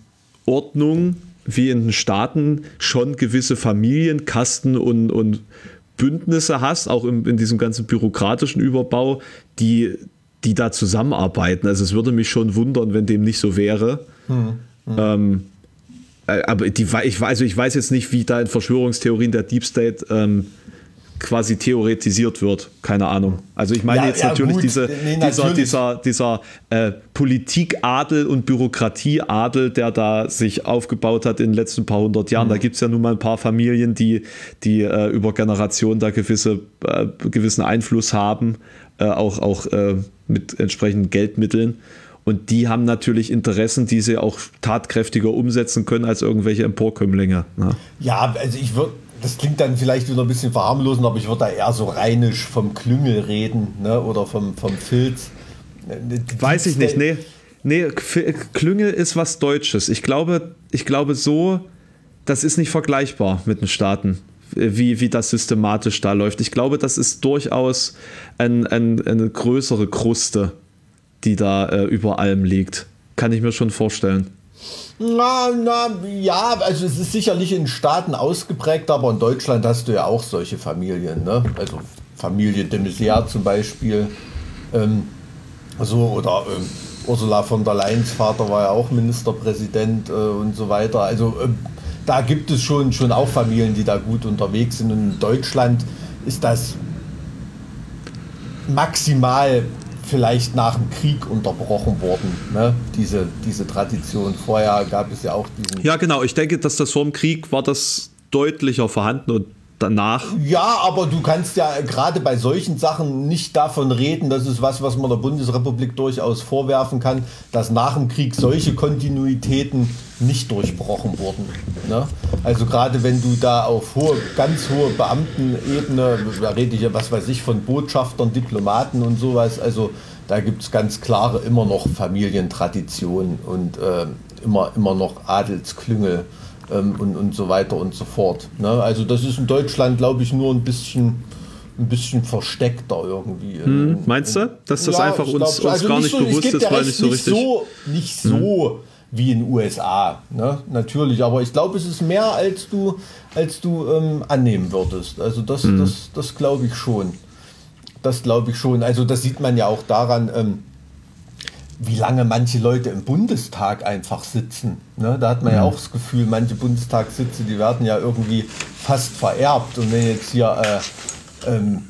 Ordnung wie in den Staaten schon gewisse Familienkasten und, und Bündnisse hast, auch in, in diesem ganzen bürokratischen Überbau, die, die da zusammenarbeiten. Also es würde mich schon wundern, wenn dem nicht so wäre. Hm, hm. Ähm, äh, aber die, ich, also ich weiß jetzt nicht, wie da in Verschwörungstheorien der Deep State ähm, quasi theoretisiert wird. Keine Ahnung. Also ich meine ja, jetzt ja, natürlich diese, nee, dieser, natürlich. dieser, dieser äh, Politikadel und Bürokratieadel, der da sich aufgebaut hat in den letzten paar hundert Jahren. Mhm. Da gibt es ja nun mal ein paar Familien, die, die äh, über Generationen da gewisse, äh, gewissen Einfluss haben, äh, auch, auch äh, mit entsprechenden Geldmitteln. Und die haben natürlich Interessen, die sie auch tatkräftiger umsetzen können als irgendwelche Emporkömmlinge. Ne? Ja, also ich würde das klingt dann vielleicht wieder ein bisschen verharmlosend, aber ich würde da eher so rheinisch vom Klüngel reden ne? oder vom, vom Filz. Die Weiß ich nicht, nee. Nee, Klüngel ist was Deutsches. Ich glaube, ich glaube so, das ist nicht vergleichbar mit den Staaten, wie, wie das systematisch da läuft. Ich glaube, das ist durchaus ein, ein, eine größere Kruste, die da äh, über allem liegt. Kann ich mir schon vorstellen. Na, na, ja, also es ist sicherlich in Staaten ausgeprägt, aber in Deutschland hast du ja auch solche Familien, ne? Also Familie de Maizière zum Beispiel. Ähm, so, oder ähm, Ursula von der Leyens Vater war ja auch Ministerpräsident äh, und so weiter. Also äh, da gibt es schon, schon auch Familien, die da gut unterwegs sind. Und in Deutschland ist das maximal vielleicht nach dem Krieg unterbrochen worden, ne? diese, diese Tradition. Vorher gab es ja auch diesen. Ja, genau. Ich denke, dass das vor dem Krieg war das deutlicher vorhanden und danach. Ja, aber du kannst ja gerade bei solchen Sachen nicht davon reden, das ist was, was man der Bundesrepublik durchaus vorwerfen kann, dass nach dem Krieg solche Kontinuitäten nicht durchbrochen wurden. Ne? Also gerade wenn du da auf hohe, ganz hohe Beamtenebene, da rede ich ja, was weiß ich, von Botschaftern, Diplomaten und sowas, also da gibt es ganz klare immer noch Familientraditionen und äh, immer, immer noch Adelsklüngel ähm, und, und so weiter und so fort. Ne? Also das ist in Deutschland, glaube ich, nur ein bisschen ein bisschen versteckter irgendwie. Hm, meinst du, dass das ja, einfach uns, uns also gar nicht, so, bewusst ist, weil nicht so nicht richtig... So, nicht so hm. wie in den USA, ne? natürlich, aber ich glaube, es ist mehr, als du, als du ähm, annehmen würdest. Also das, hm. das, das glaube ich schon. Das glaube ich schon. Also das sieht man ja auch daran, ähm, wie lange manche Leute im Bundestag einfach sitzen. Ne? Da hat man mhm. ja auch das Gefühl, manche Bundestagssitze, die werden ja irgendwie fast vererbt. Und wenn jetzt hier, äh, ähm,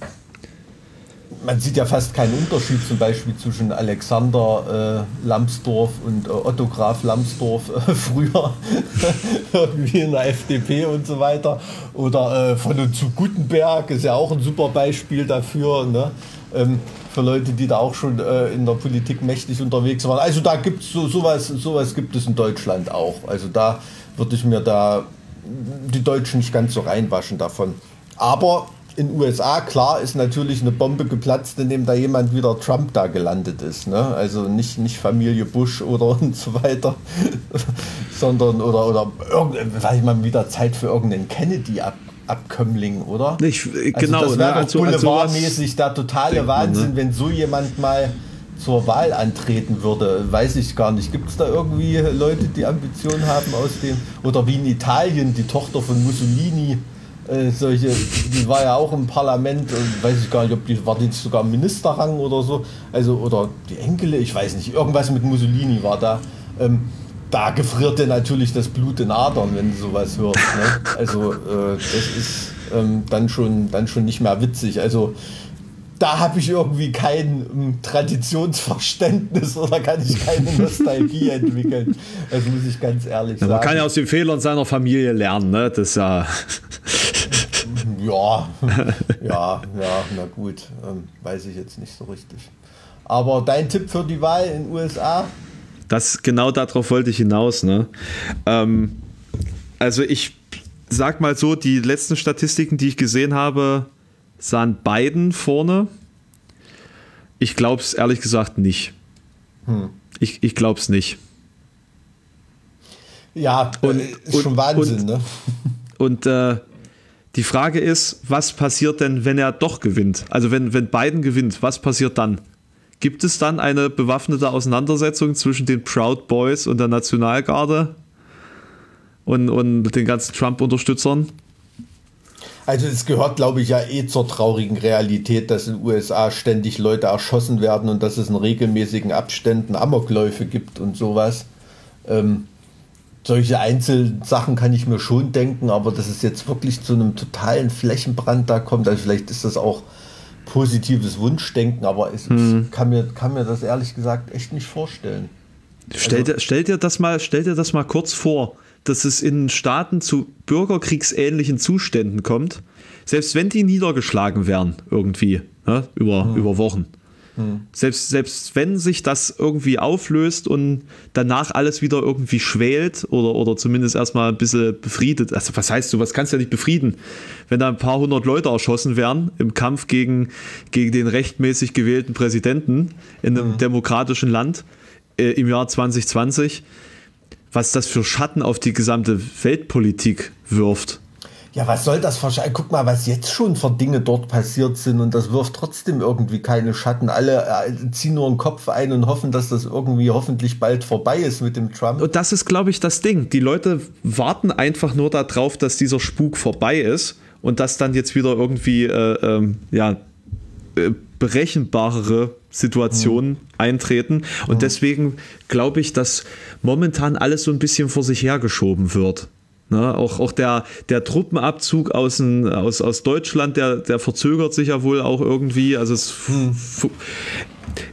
man sieht ja fast keinen Unterschied zum Beispiel zwischen Alexander äh, Lambsdorff und äh, Otto Graf Lambsdorff äh, <laughs> früher, <laughs> irgendwie in der FDP und so weiter. Oder äh, von und zu Gutenberg ist ja auch ein super Beispiel dafür. Ne? Ähm, für Leute, die da auch schon äh, in der Politik mächtig unterwegs waren. Also da gibt es so, sowas, sowas gibt es in Deutschland auch. Also da würde ich mir da die Deutschen nicht ganz so reinwaschen davon. Aber in USA, klar, ist natürlich eine Bombe geplatzt, indem da jemand wieder Trump da gelandet ist. Ne? Also nicht, nicht Familie Bush oder <laughs> und so weiter, sondern oder, oder ich mal, wieder Zeit für irgendeinen Kennedy ab, Abkömmling, oder? Nicht, äh, genau, also das wäre ne? also, boulevardmäßig der totale Wahnsinn, man, ne? wenn so jemand mal zur Wahl antreten würde. Weiß ich gar nicht. Gibt es da irgendwie Leute, die Ambitionen haben aus dem, oder wie in Italien, die Tochter von Mussolini, äh, solche, die war ja auch im Parlament und weiß ich gar nicht, ob die war die sogar Ministerrang oder so. Also, oder die Enkele, ich weiß nicht, irgendwas mit Mussolini war da. Ähm, da gefriert dir natürlich das Blut in Adern, wenn du sowas hörst. Ne? Also äh, das ist ähm, dann, schon, dann schon nicht mehr witzig. Also da habe ich irgendwie kein um, Traditionsverständnis oder kann ich keine <laughs> Nostalgie entwickeln. Das muss ich ganz ehrlich ja, sagen. Man kann ja aus den Fehlern seiner Familie lernen, ne? Das ist ja. ja, <laughs> ja, ja, na gut, ähm, weiß ich jetzt nicht so richtig. Aber dein Tipp für die Wahl in den USA? Das, genau darauf wollte ich hinaus. Ne? Ähm, also ich sag mal so, die letzten Statistiken, die ich gesehen habe, sahen beiden vorne. Ich glaube es ehrlich gesagt nicht. Hm. Ich, ich glaube es nicht. Ja, und, ist schon Wahnsinn, und, ne? Und äh, die Frage ist, was passiert denn, wenn er doch gewinnt? Also wenn, wenn Biden gewinnt, was passiert dann? Gibt es dann eine bewaffnete Auseinandersetzung zwischen den Proud Boys und der Nationalgarde und, und den ganzen Trump-Unterstützern? Also es gehört, glaube ich, ja eh zur traurigen Realität, dass in den USA ständig Leute erschossen werden und dass es in regelmäßigen Abständen Amokläufe gibt und sowas. Ähm, solche Einzelsachen kann ich mir schon denken, aber dass es jetzt wirklich zu einem totalen Flächenbrand da kommt, also vielleicht ist das auch positives Wunschdenken, aber es, hm. kann, mir, kann mir das ehrlich gesagt echt nicht vorstellen. Stell, also, dir, stell, dir das mal, stell dir das mal kurz vor, dass es in Staaten zu bürgerkriegsähnlichen Zuständen kommt, selbst wenn die niedergeschlagen werden irgendwie ne, über, hm. über Wochen Selbst, selbst wenn sich das irgendwie auflöst und danach alles wieder irgendwie schwelt oder, oder zumindest erstmal ein bisschen befriedet. Also, was heißt du, was kannst du ja nicht befrieden? Wenn da ein paar hundert Leute erschossen werden im Kampf gegen, gegen den rechtmäßig gewählten Präsidenten in einem mhm. demokratischen Land äh, im Jahr 2020, was das für Schatten auf die gesamte Weltpolitik wirft. Ja, was soll das wahrscheinlich? Guck mal, was jetzt schon für Dinge dort passiert sind und das wirft trotzdem irgendwie keine Schatten. Alle äh, ziehen nur den Kopf ein und hoffen, dass das irgendwie hoffentlich bald vorbei ist mit dem Trump. Und das ist, glaube ich, das Ding. Die Leute warten einfach nur darauf, dass dieser Spuk vorbei ist und dass dann jetzt wieder irgendwie, äh, ähm, ja, äh, berechenbarere Situationen mhm. eintreten. Und mhm. deswegen glaube ich, dass momentan alles so ein bisschen vor sich hergeschoben wird. Ne? Auch, auch der, der Truppenabzug aus, ein, aus, aus Deutschland, der, der verzögert sich ja wohl auch irgendwie. Also es, hm.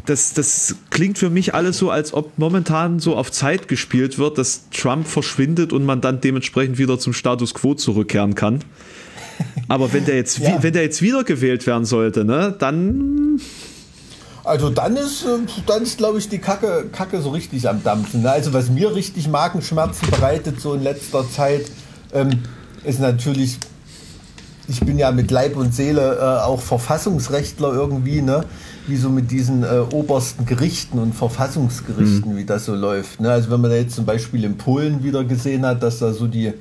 das, das klingt für mich alles so, als ob momentan so auf Zeit gespielt wird, dass Trump verschwindet und man dann dementsprechend wieder zum Status quo zurückkehren kann. Aber wenn der jetzt, <laughs> ja. wenn der jetzt wiedergewählt werden sollte, ne, dann also dann ist, dann ist glaube ich, die Kacke, Kacke so richtig am Dampfen. Ne? Also was mir richtig Magenschmerzen bereitet so in letzter Zeit, ähm, ist natürlich, ich bin ja mit Leib und Seele äh, auch Verfassungsrechtler irgendwie, ne? wie so mit diesen äh, obersten Gerichten und Verfassungsgerichten, mhm. wie das so läuft. Ne? Also wenn man da jetzt zum Beispiel in Polen wieder gesehen hat, dass da so die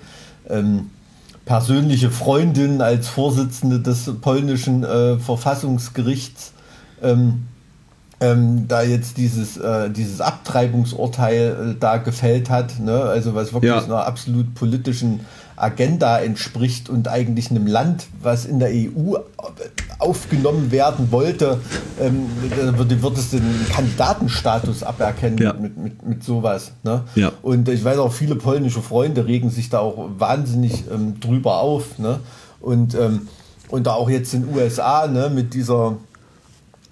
ähm, persönliche Freundin als Vorsitzende des polnischen äh, Verfassungsgerichts ähm, ähm, da jetzt dieses, äh, dieses Abtreibungsurteil äh, da gefällt hat, ne? also was wirklich ja. einer absolut politischen Agenda entspricht und eigentlich einem Land, was in der EU aufgenommen werden wollte, ähm, wird, wird es den Kandidatenstatus aberkennen ja. mit, mit, mit sowas. Ne? Ja. Und ich weiß auch, viele polnische Freunde regen sich da auch wahnsinnig ähm, drüber auf. Ne? Und, ähm, und da auch jetzt in den USA ne, mit dieser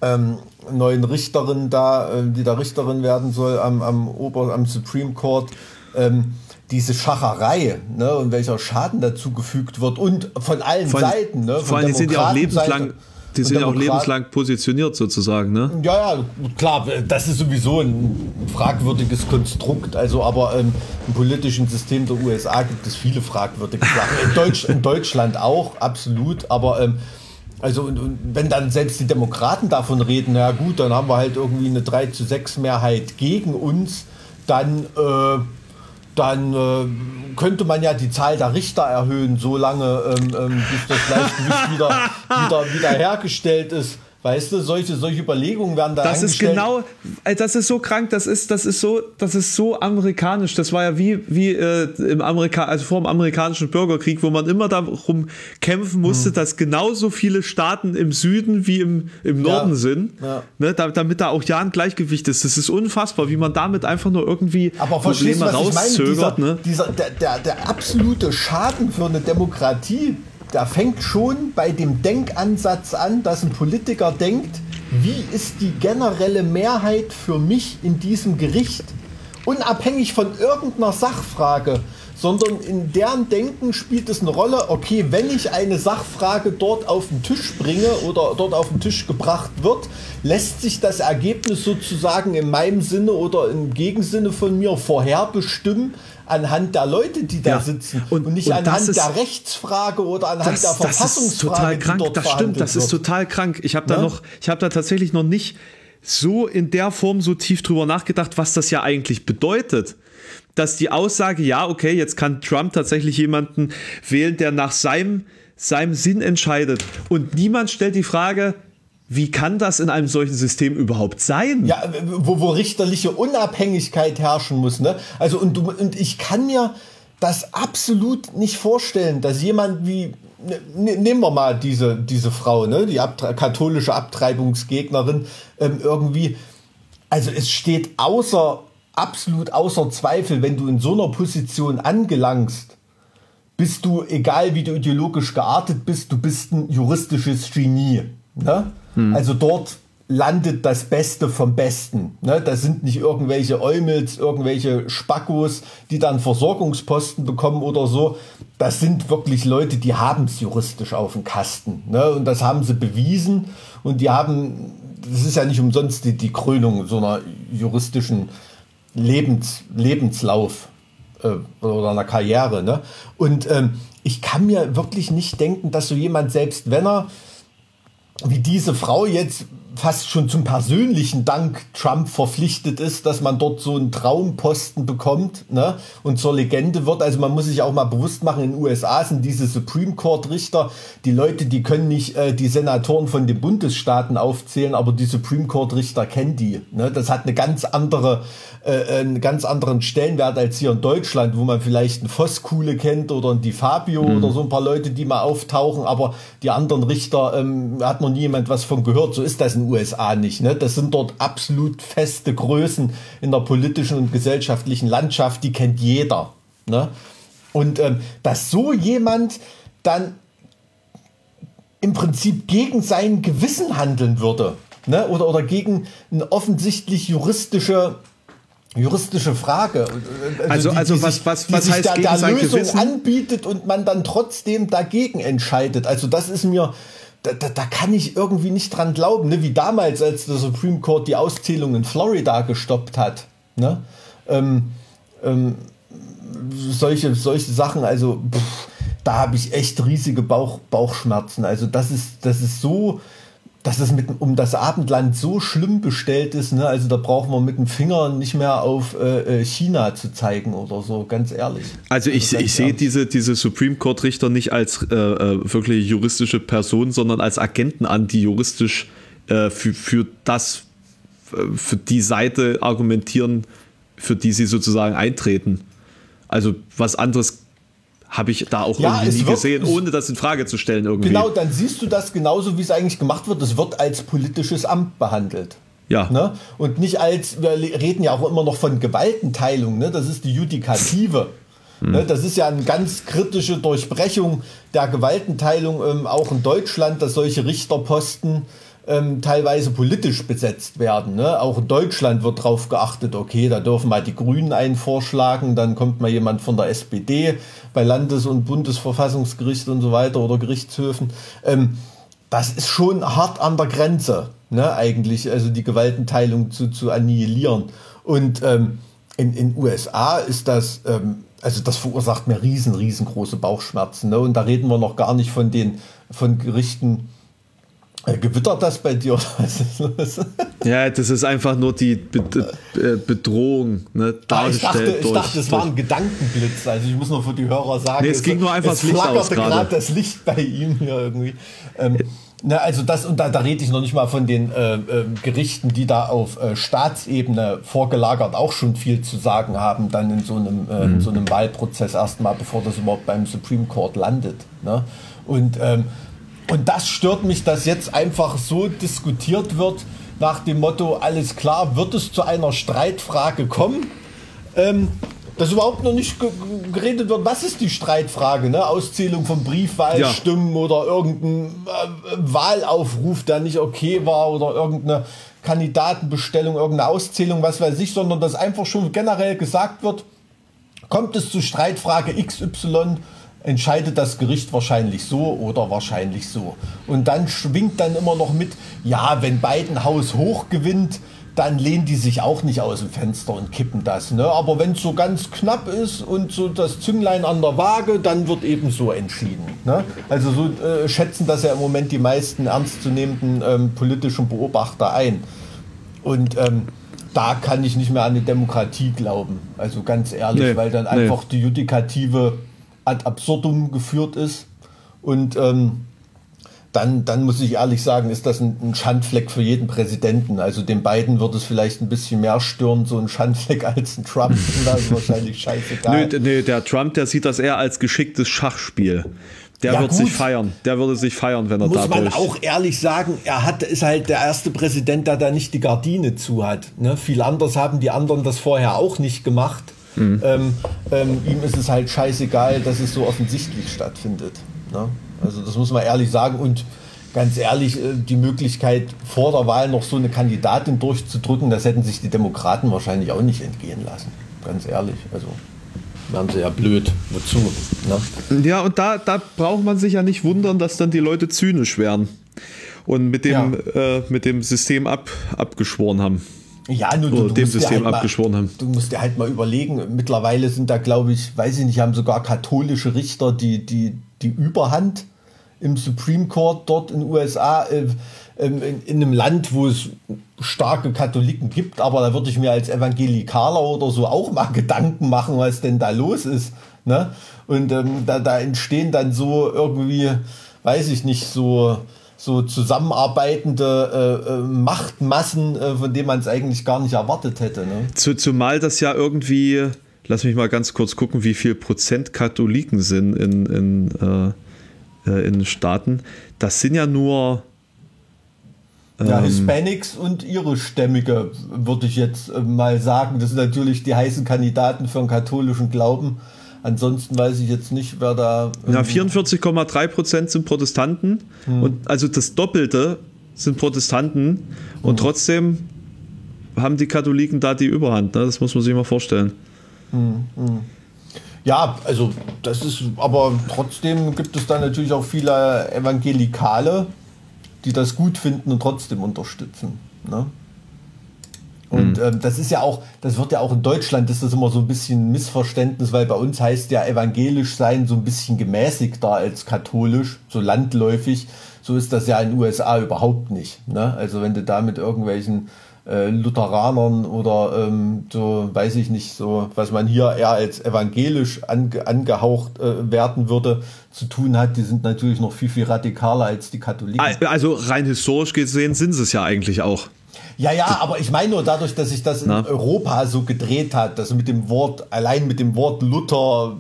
ähm, neuen Richterin da, äh, die da Richterin werden soll am, am, Ober-, am Supreme Court, ähm, diese Schacherei ne, und welcher Schaden dazu gefügt wird und von allen vor Seiten. Ne, vor allem, die sind ja auch lebenslang. Die sind ja auch lebenslang positioniert sozusagen, ne? Ja, ja, klar, das ist sowieso ein fragwürdiges Konstrukt. Also, aber ähm, im politischen System der USA gibt es viele fragwürdige Sachen. In, Deutsch, in Deutschland auch, absolut. Aber ähm, also und, und, wenn dann selbst die Demokraten davon reden, na gut, dann haben wir halt irgendwie eine 3 zu 6 Mehrheit gegen uns, dann, äh, dann äh, könnte man ja die Zahl der Richter erhöhen, solange ähm, ähm, bis das Gleichgewicht wieder, <laughs> wieder, wieder hergestellt ist. Weißt du, solche, solche Überlegungen werden da Das ist genau, äh, das ist so krank, das ist, das ist so, das ist so amerikanisch. Das war ja wie, wie äh, im Amerika, also vor dem amerikanischen Bürgerkrieg, wo man immer darum kämpfen musste, hm. dass genauso viele Staaten im Süden wie im, im Norden ja. sind, ja. Ne, damit da auch ja ein Gleichgewicht ist. Das ist unfassbar, wie man damit einfach nur irgendwie Aber Probleme rauszögert. Dieser, ne? dieser, der, der, der absolute Schaden für eine Demokratie da fängt schon bei dem Denkansatz an, dass ein Politiker denkt, wie ist die generelle Mehrheit für mich in diesem Gericht, unabhängig von irgendeiner Sachfrage, sondern in deren Denken spielt es eine Rolle, okay, wenn ich eine Sachfrage dort auf den Tisch bringe oder dort auf den Tisch gebracht wird, lässt sich das Ergebnis sozusagen in meinem Sinne oder im Gegensinne von mir vorherbestimmen, anhand der Leute, die da ja. sitzen und, und nicht und anhand ist, der Rechtsfrage oder anhand das, der Verfassungsfrage. Das ist total krank, das stimmt, das wird. ist total krank. Ich habe da ja? noch, ich habe da tatsächlich noch nicht so in der Form so tief drüber nachgedacht, was das ja eigentlich bedeutet. Dass die Aussage, ja, okay, jetzt kann Trump tatsächlich jemanden wählen, der nach seinem, seinem Sinn entscheidet. Und niemand stellt die Frage, wie kann das in einem solchen System überhaupt sein? Ja, wo, wo richterliche Unabhängigkeit herrschen muss. Ne? Also und, und ich kann mir das absolut nicht vorstellen, dass jemand wie ne, ne, nehmen wir mal diese, diese Frau, ne, die Abtre katholische Abtreibungsgegnerin, ähm, irgendwie, also es steht außer, absolut außer Zweifel, wenn du in so einer Position angelangst, bist du, egal wie du ideologisch geartet bist, du bist ein juristisches Genie. Ne? Hm. Also dort landet das Beste vom Besten. Ne? Das sind nicht irgendwelche Eumels, irgendwelche Spackos, die dann Versorgungsposten bekommen oder so. Das sind wirklich Leute, die haben es juristisch auf dem Kasten. Ne? Und das haben sie bewiesen. Und die haben, das ist ja nicht umsonst die, die Krönung so einer juristischen Lebens, Lebenslauf äh, oder einer Karriere. Ne? Und ähm, ich kann mir wirklich nicht denken, dass so jemand, selbst wenn er wie diese Frau jetzt fast schon zum persönlichen Dank Trump verpflichtet ist, dass man dort so einen Traumposten bekommt ne, und zur Legende wird. Also man muss sich auch mal bewusst machen, in den USA sind diese Supreme Court Richter, die Leute, die können nicht äh, die Senatoren von den Bundesstaaten aufzählen, aber die Supreme Court Richter kennen die. Ne? Das hat eine ganz andere äh, einen ganz anderen Stellenwert als hier in Deutschland, wo man vielleicht einen Voskuhle kennt oder einen Di Fabio mhm. oder so ein paar Leute, die mal auftauchen, aber die anderen Richter ähm, hat noch nie jemand was von gehört. So ist das in USA nicht. Ne? Das sind dort absolut feste Größen in der politischen und gesellschaftlichen Landschaft, die kennt jeder. Ne? Und ähm, dass so jemand dann im Prinzip gegen sein Gewissen handeln würde. Ne? Oder, oder gegen eine offensichtlich juristische juristische Frage. Also, also, also was, sich, was, was heißt da, gegen da sein Lösung Gewissen? anbietet und man dann trotzdem dagegen entscheidet. Also das ist mir, da, da, da kann ich irgendwie nicht dran glauben, ne? wie damals, als der Supreme Court die Auszählung in Florida gestoppt hat. Ne? Ähm, ähm, solche, solche Sachen, also pff, da habe ich echt riesige Bauch, Bauchschmerzen. Also das ist, das ist so, dass es mit, um das Abendland so schlimm bestellt ist. Ne? Also da brauchen wir mit dem Finger nicht mehr auf äh, China zu zeigen oder so, ganz ehrlich. Also ich, ganz ich sehe diese, diese Supreme Court Richter nicht als äh, äh, wirklich juristische Person, sondern als Agenten an, die juristisch äh, für, für das, äh, für die Seite argumentieren, für die sie sozusagen eintreten. Also was anderes habe ich da auch Ja, irgendwie nie wird- gesehen, es- ohne das in Frage zu stellen irgendwie. Genau, dann siehst du das genauso, wie es eigentlich gemacht wird. Es wird als politisches Amt behandelt. Ja. Ne? Und nicht als, wir reden ja auch immer noch von Gewaltenteilung, ne? das ist die Judikative. Ne? Das ist ja eine ganz kritische Durchbrechung der Gewaltenteilung, ähm, auch in Deutschland, dass solche Richterposten ähm, teilweise politisch besetzt werden. Ne? Auch in Deutschland wird darauf geachtet, okay, da dürfen mal die Grünen einen vorschlagen, dann kommt mal jemand von der SPD bei Landes- und Bundesverfassungsgericht und so weiter oder Gerichtshöfen. Ähm, das ist schon hart an der Grenze, ne, eigentlich, also die Gewaltenteilung zu, zu annihilieren. Und ähm, in den USA ist das, ähm, also das verursacht mir riesen, riesengroße Bauchschmerzen. Ne? Und da reden wir noch gar nicht von den von Gerichten. Äh, gewittert das bei dir? <laughs> Ja, das ist einfach nur die Be äh, Bedrohung, ne, Ah, ich dachte, dargestellt ich dachte, es war ein Gedankenblitz. Also ich muss nur für die Hörer sagen, Nee, es ging nur einfach das Licht aus gerade das Licht bei ihm hier irgendwie. Ähm, na, also das, und da, da rede ich noch nicht mal von den äh, äh, Gerichten, die da auf äh, Staatsebene vorgelagert auch schon viel zu sagen haben, dann in so einem, äh, Mhm. in so einem Wahlprozess erstmal, bevor das überhaupt beim Supreme Court landet. Ne? Und, ähm, und das stört mich, dass jetzt einfach so diskutiert wird nach dem Motto, alles klar, wird es zu einer Streitfrage kommen? ähm, dass überhaupt noch nicht ge ge- geredet wird, was ist die Streitfrage, ne? Auszählung von Briefwahlstimmen oder irgendein äh, Wahlaufruf, der nicht okay war oder irgendeine Kandidatenbestellung, irgendeine Auszählung, was weiß ich, sondern dass einfach schon generell gesagt wird, kommt es zu Streitfrage XY, entscheidet das Gericht wahrscheinlich so oder wahrscheinlich so. Und dann schwingt dann immer noch mit, ja, wenn Biden Haus hoch gewinnt, dann lehnen die sich auch nicht aus dem Fenster und kippen das. Ne? Aber wenn es so ganz knapp ist und so das Zünglein an der Waage, dann wird eben so entschieden. Ne? Also so äh, schätzen das ja im Moment die meisten ernstzunehmenden ähm, politischen Beobachter ein. Und ähm, da kann ich nicht mehr an eine Demokratie glauben. Also ganz ehrlich, Nee, weil dann nee. einfach die Judikative ad absurdum geführt ist. Und ähm, dann, dann muss ich ehrlich sagen, ist das ein, ein Schandfleck für jeden Präsidenten. Also den beiden wird es vielleicht ein bisschen mehr stören, so ein Schandfleck <laughs> als ein Trump. Das ist wahrscheinlich scheißegal. Nö, nee, der Trump, der sieht das eher als geschicktes Schachspiel. Der Ja, wird gut. sich feiern. Der würde sich feiern, wenn er muss man auch ehrlich sagen, er hat, ist halt der erste Präsident, der da nicht die Gardine zu hat. Ne? Viel anders haben die anderen das vorher auch nicht gemacht. Mhm. Ähm, ähm, ihm ist es halt scheißegal, dass es so offensichtlich stattfindet. Ne? Also das muss man ehrlich sagen. Und ganz ehrlich, äh, die Möglichkeit vor der Wahl noch so eine Kandidatin durchzudrücken, das hätten sich die Demokraten wahrscheinlich auch nicht entgehen lassen. Ganz ehrlich. Also wären sie ja blöd. Wozu? Ne? Ja, und da, da braucht man sich ja nicht wundern, dass dann die Leute zynisch werden und mit dem, äh, mit dem System ab, abgeschworen haben. Ja, nur dem musst dir System mal- abgeschworen haben. Du musst dir halt mal überlegen, mittlerweile sind da, glaube ich, weiß ich nicht, haben sogar katholische Richter die, die, die Überhand im Supreme Court dort in den USA, äh, ähm, in, in einem Land, wo es starke Katholiken gibt, aber da würde ich mir als Evangelikaler oder so auch mal <laughs> Gedanken machen, was denn da los ist. Ne? Und ähm, da, da entstehen dann so irgendwie, weiß ich nicht, so so zusammenarbeitende äh, äh, Machtmassen, äh, von denen man es eigentlich gar nicht erwartet hätte. Ne? Zu, zumal das ja irgendwie, lass mich mal ganz kurz gucken, wie viel Prozent Katholiken sind in, in, äh, äh, in Staaten. Das sind ja nur. Ja, ähm, Hispanics und irischstämmige, würde ich jetzt äh, mal sagen. Das sind natürlich die heißen Kandidaten für den katholischen Glauben. Ansonsten weiß ich jetzt nicht, wer da. Ja, ähm, 44,3 Prozent sind Protestanten und also das Doppelte sind Protestanten und trotzdem haben die Katholiken da die Überhand. Ne? Das muss man sich mal vorstellen. Ja, also das ist, aber trotzdem gibt es da natürlich auch viele Evangelikale, die das gut finden und trotzdem unterstützen. Ne? Und ähm, das ist ja auch, das wird ja auch in Deutschland, ist das immer so ein bisschen ein Missverständnis, weil bei uns heißt ja evangelisch sein so ein bisschen gemäßigter als katholisch, so landläufig. So ist das ja in den USA überhaupt nicht. Ne? Also wenn du da mit irgendwelchen äh, Lutheranern oder ähm, so, weiß ich nicht, so, was man hier eher als evangelisch ange angehaucht äh, werten würde, zu tun hat, die sind natürlich noch viel, viel radikaler als die Katholiken. Also rein historisch gesehen sind sie es ja eigentlich auch. Ja, ja, aber ich meine nur dadurch, dass sich das in Na? Europa so gedreht hat, dass mit dem Wort, allein mit dem Wort Luther,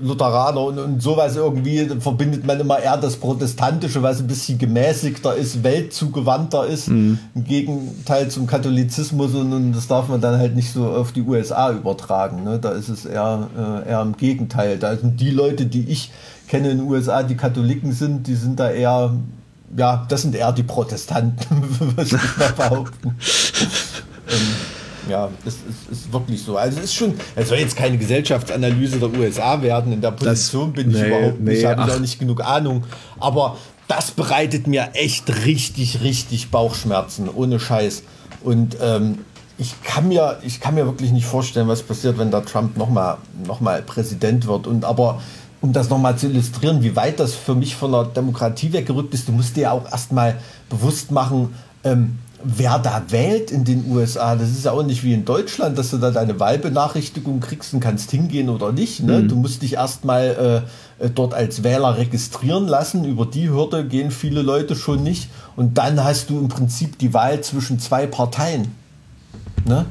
Lutheraner und, und sowas irgendwie verbindet man immer eher das Protestantische, was ein bisschen gemäßigter ist, weltzugewandter ist, im Gegenteil zum Katholizismus und, und das darf man dann halt nicht so auf die USA übertragen. Ne? Da ist es eher, äh, eher im Gegenteil. Da sind die Leute, die ich kenne in den USA, die Katholiken sind, die sind da eher ja, das sind eher die Protestanten, <laughs> würde ich mal behaupten. ähm, ja, es ist, ist, wirklich so. Also es ist schon, es soll jetzt keine Gesellschaftsanalyse der USA werden. In der Position bin ich nee, überhaupt nicht, nee, habe ich auch nicht genug Ahnung. Aber das bereitet mir echt richtig, richtig Bauchschmerzen, ohne Scheiß. Und ähm, ich kann mir, ich kann mir wirklich nicht vorstellen, was passiert, wenn der Trump nochmal noch mal Präsident wird. Und aber um das nochmal zu illustrieren, wie weit das für mich von der Demokratie weggerückt ist, du musst dir ja auch erstmal bewusst machen, ähm, wer da wählt in den USA. Das ist ja auch nicht wie in Deutschland, dass du da deine Wahlbenachrichtigung kriegst und kannst hingehen oder nicht. Ne? Du musst dich erstmal äh, äh, dort als Wähler registrieren lassen. Über die Hürde gehen viele Leute schon nicht. Und dann hast du im Prinzip die Wahl zwischen zwei Parteien. Ne?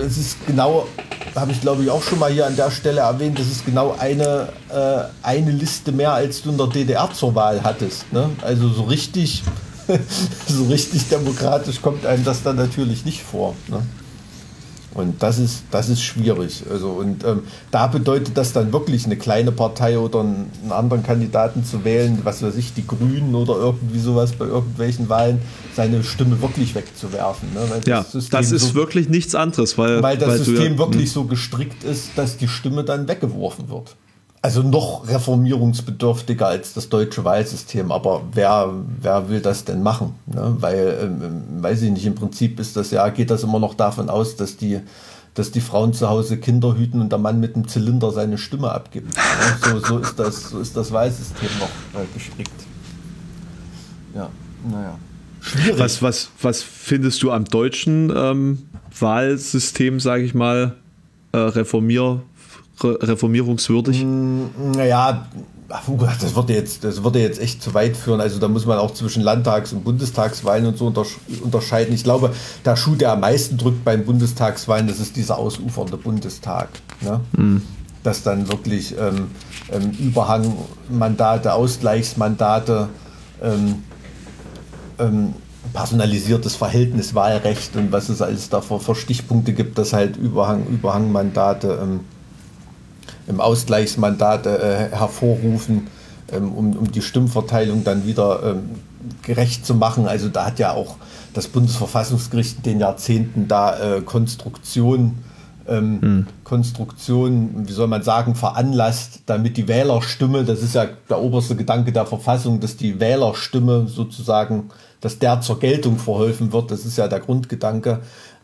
Es ist genau, habe ich glaube ich auch schon mal hier an der Stelle erwähnt, das ist genau eine, äh, eine Liste mehr, als du in der DDR zur Wahl hattest. Ne? Also so richtig, <laughs> so richtig demokratisch kommt einem das dann natürlich nicht vor. Ne? Und das ist, das ist schwierig. Also, und ähm, da bedeutet das dann wirklich eine kleine Partei oder einen, anderen Kandidaten zu wählen, was weiß ich, die Grünen oder irgendwie sowas bei irgendwelchen Wahlen, seine Stimme wirklich wegzuwerfen. Ne? Weil Ja, System das ist so, wirklich nichts anderes, weil, weil das du System ja, wirklich so gestrickt ist, dass die Stimme dann weggeworfen wird. Also noch reformierungsbedürftiger als das deutsche Wahlsystem. Aber wer, wer will das denn machen? Ne? Weil, ähm, weiß ich nicht, im Prinzip ist das ja, geht das immer noch davon aus, dass die, dass die Frauen zu Hause Kinder hüten und der Mann mit dem Zylinder seine Stimme abgibt. Ne? So, so, ist das, so ist das Wahlsystem noch äh, gestrickt. Ja, naja. Schwierig. Was, was, was findest du am deutschen ähm, Wahlsystem, sage ich mal, äh, reformier, re, reformierungswürdig? Naja, ach, oh das würde jetzt, das würde jetzt echt zu weit führen. Also da muss man auch zwischen Landtags- und Bundestagswahlen und so untersch unterscheiden. Ich glaube, der Schuh, der am meisten drückt beim Bundestagswahlen, das ist dieser ausufernde Bundestag. Ne? Dass dann wirklich ähm, ähm, Überhangmandate, Ausgleichsmandate, ähm, ähm, personalisiertes Verhältniswahlrecht und was es alles da für, für Stichpunkte gibt, dass halt Überhang, Überhangmandate ähm, im Ausgleichsmandate äh, hervorrufen, ähm, um, um die Stimmverteilung dann wieder ähm, gerecht zu machen. Also da hat ja auch das Bundesverfassungsgericht in den Jahrzehnten da äh, Konstruktion, ähm, Konstruktion, wie soll man sagen, veranlasst, damit die Wählerstimme, das ist ja der oberste Gedanke der Verfassung, dass die Wählerstimme sozusagen, dass der zur Geltung verholfen wird, das ist ja der Grundgedanke,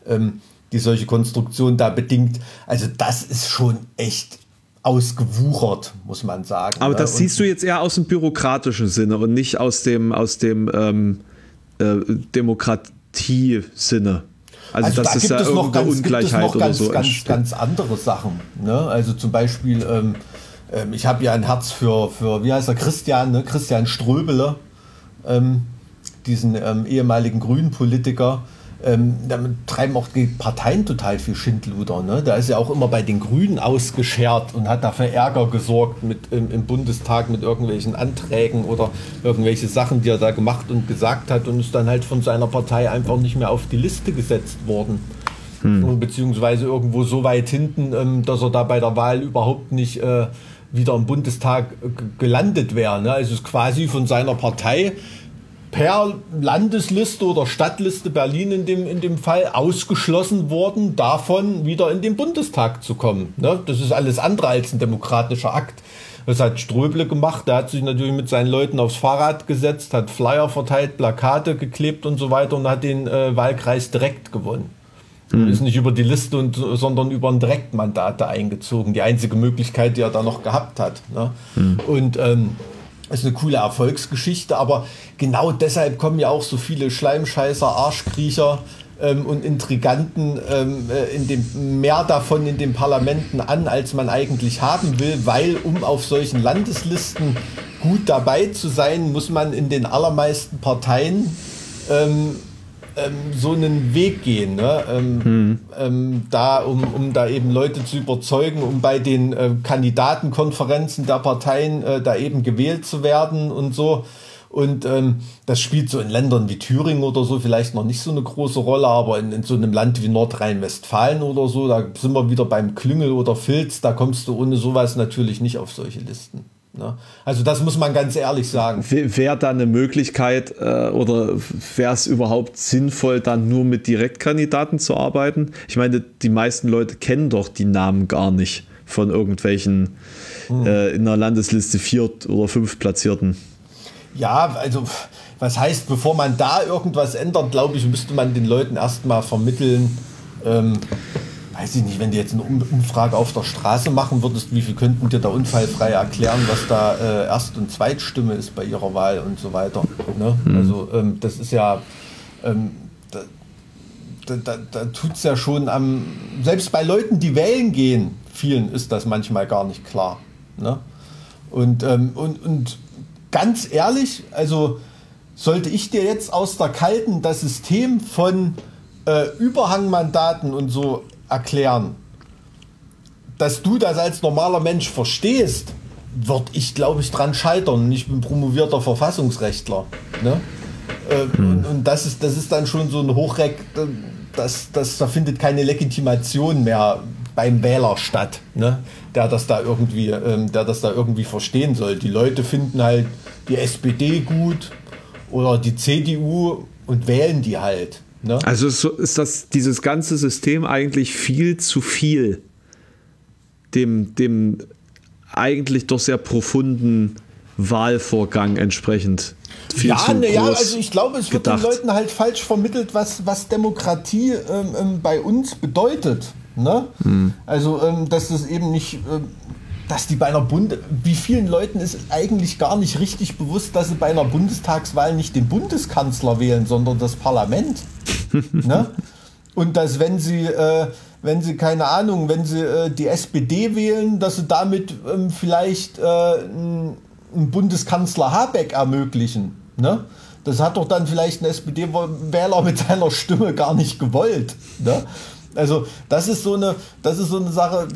ähm, die solche Konstruktion da bedingt. Also das ist schon echt ausgewuchert, muss man sagen. Aber ne? das siehst du jetzt eher aus dem bürokratischen Sinne und nicht aus dem, aus dem ähm, äh, Demokratie-Sinne. Also, Also das da ist ja irgendeine ganz, gibt es Ungleichheit noch oder ganz, so. ganz, ganz andere Sachen. Ne? Also zum Beispiel, ähm, ähm, ich habe ja ein Herz für, für, wie heißt er, Christian, ne? Christian Ströbele, ähm, diesen ähm, ehemaligen Grünen-Politiker. Ähm, damit treiben auch die Parteien total viel Schindluder. Ne? Da ist ja auch immer bei den Grünen ausgeschert und hat da für Ärger gesorgt mit, im, im Bundestag mit irgendwelchen Anträgen oder irgendwelche Sachen, die er da gemacht und gesagt hat und ist dann halt von seiner Partei einfach nicht mehr auf die Liste gesetzt worden. hm. beziehungsweise irgendwo so weit hinten, ähm, dass er da bei der Wahl überhaupt nicht äh, wieder im Bundestag gelandet wäre. Ne? Also ist quasi von seiner Partei per Landesliste oder Stadtliste Berlin in dem, in dem Fall ausgeschlossen worden, davon wieder in den Bundestag zu kommen. Ne? Das ist alles andere als ein demokratischer Akt. Das hat Ströble gemacht. Der hat sich natürlich mit seinen Leuten aufs Fahrrad gesetzt, hat Flyer verteilt, Plakate geklebt und so weiter und hat den äh, Wahlkreis direkt gewonnen. Mhm. Ist nicht über die Liste, und, sondern über ein Direktmandat da eingezogen. Die einzige Möglichkeit, die er da noch gehabt hat. Ne? Mhm. Und ähm, ist eine coole Erfolgsgeschichte, aber genau deshalb kommen ja auch so viele Schleimscheißer, Arschkriecher ähm, und Intriganten ähm, äh, in dem, mehr davon in den Parlamenten an, als man eigentlich haben will, weil um auf solchen Landeslisten gut dabei zu sein, muss man in den allermeisten Parteien ähm, ähm, so einen Weg gehen, ne? ähm, hm. ähm, da, um, um da eben Leute zu überzeugen, um bei den äh, Kandidatenkonferenzen der Parteien äh, da eben gewählt zu werden und so. Und ähm, das spielt so in Ländern wie Thüringen oder so vielleicht noch nicht so eine große Rolle, aber in, in so einem Land wie Nordrhein-Westfalen oder so, da sind wir wieder beim Klüngel oder Filz, da kommst du ohne sowas natürlich nicht auf solche Listen. Ne? Also das muss man ganz ehrlich sagen. Wäre da eine Möglichkeit äh, oder wäre es überhaupt sinnvoll, dann nur mit Direktkandidaten zu arbeiten? Ich meine, die meisten Leute kennen doch die Namen gar nicht von irgendwelchen hm. äh, in der Landesliste vier oder fünf Platzierten. Ja, also was heißt, bevor man da irgendwas ändert, glaube ich, müsste man den Leuten erstmal vermitteln, ähm, weiß ich nicht, wenn du jetzt eine Umfrage auf der Straße machen würdest, wie viel könnten dir da unfallfrei erklären, was da äh, Erst- und Zweitstimme ist bei ihrer Wahl und so weiter. Ne? Mhm. Also ähm, das ist ja, ähm, da, da, da, da tut es ja schon am, selbst bei Leuten, die wählen gehen, vielen ist das manchmal gar nicht klar. Ne? Und, ähm, und, und ganz ehrlich, also sollte ich dir jetzt aus der Kalten das System von äh, Überhangmandaten und so erklären, dass du das als normaler Mensch verstehst, würde ich, glaube ich, dran scheitern. Ich bin promovierter Verfassungsrechtler. Ne? Äh, hm. und, und, das, ist, das ist dann schon so ein Hochreck, das, das, da findet keine Legitimation mehr beim Wähler statt, ne? der, das da irgendwie, ähm, der das da irgendwie verstehen soll. Die Leute finden halt die SPD gut oder die CDU und wählen die halt. Ne? Also ist das dieses ganze System eigentlich viel zu viel dem, dem eigentlich doch sehr profunden Wahlvorgang entsprechend. Viel ja, ne, ja, also ich glaube, es wird gedacht. den Leuten halt falsch vermittelt, was, was Demokratie ähm, ähm, bei uns bedeutet. Ne? Hm. Also, ähm, dass das eben nicht ähm, dass die bei einer Bund wie vielen Leuten ist eigentlich gar nicht richtig bewusst, dass sie bei einer Bundestagswahl nicht den Bundeskanzler wählen, sondern das Parlament. <laughs> ne? Und dass wenn sie, äh, wenn sie keine Ahnung, wenn sie äh, die SPD wählen, dass sie damit ähm, vielleicht äh, einen Bundeskanzler Habeck ermöglichen. Ne? Das hat doch dann vielleicht ein SPD-Wähler mit seiner Stimme gar nicht gewollt. Ne? Also das ist so eine, das ist so eine Sache,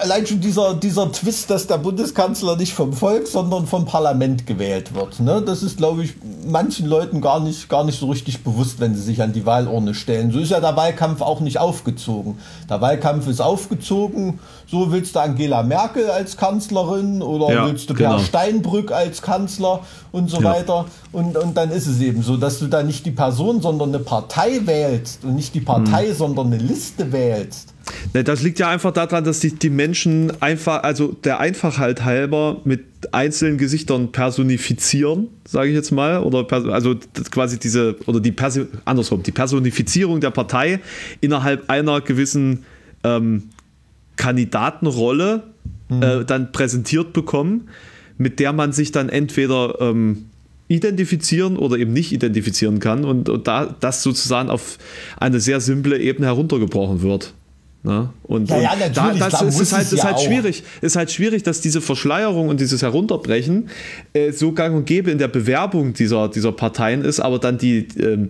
allein schon dieser, dieser Twist, dass der Bundeskanzler nicht vom Volk, sondern vom Parlament gewählt wird. Ne? Das ist, glaube ich, manchen Leuten gar nicht, gar nicht so richtig bewusst, wenn sie sich an die Wahlurne stellen. So ist ja der Wahlkampf auch nicht aufgezogen. Der Wahlkampf ist aufgezogen, so willst du Angela Merkel als Kanzlerin oder ja, willst du genau. Per Steinbrück als Kanzler und so ja. weiter. Und, und dann ist es eben so, dass du da nicht die Person, sondern eine Partei wählst und nicht die Partei, mhm. sondern eine Liste wählst. Ne, das liegt ja einfach daran, dass die, die Menschen einfach, also der Einfachheit halber mit einzelnen Gesichtern personifizieren, sage ich jetzt mal, oder also quasi diese, oder die Perso andersrum, die Personifizierung der Partei innerhalb einer gewissen ähm, Kandidatenrolle mhm. äh, dann präsentiert bekommen, mit der man sich dann entweder ähm, identifizieren oder eben nicht identifizieren kann und, und da das sozusagen auf eine sehr simple Ebene heruntergebrochen wird. Ne? Und, ja, ja, und da, das klar, ist, ist, halt, ist halt schwierig. Ist halt schwierig, dass diese Verschleierung und dieses Herunterbrechen äh, so gang und gäbe in der Bewerbung dieser, dieser Parteien ist, aber dann die, äh,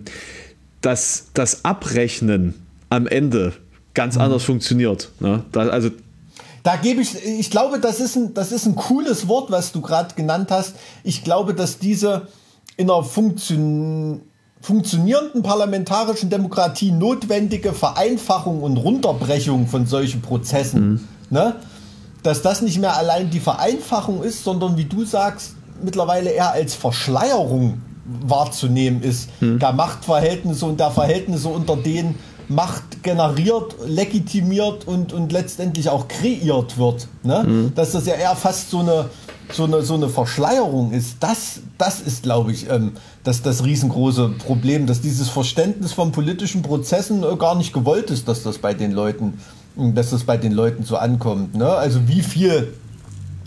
das, das Abrechnen am Ende ganz mhm. anders funktioniert. Ne? Da, also da gebe ich, ich glaube, das ist ein, das ist ein cooles Wort, was du gerade genannt hast. Ich glaube, dass diese in einer Funktion, funktionierenden parlamentarischen Demokratie notwendige Vereinfachung und Runterbrechung von solchen Prozessen, mhm. ne? dass das nicht mehr allein die Vereinfachung ist, sondern wie du sagst, mittlerweile eher als Verschleierung wahrzunehmen ist, mhm. der Machtverhältnisse und der Verhältnisse unter denen Macht generiert, legitimiert und, und letztendlich auch kreiert wird. Ne? Mhm. Dass das ja eher fast so eine, so eine, so eine Verschleierung ist. Das, das ist, glaube ich, ähm, das, das riesengroße Problem, dass dieses Verständnis von politischen Prozessen äh, gar nicht gewollt ist, dass das bei den Leuten, dass das bei den Leuten so ankommt. Ne? Also wie viel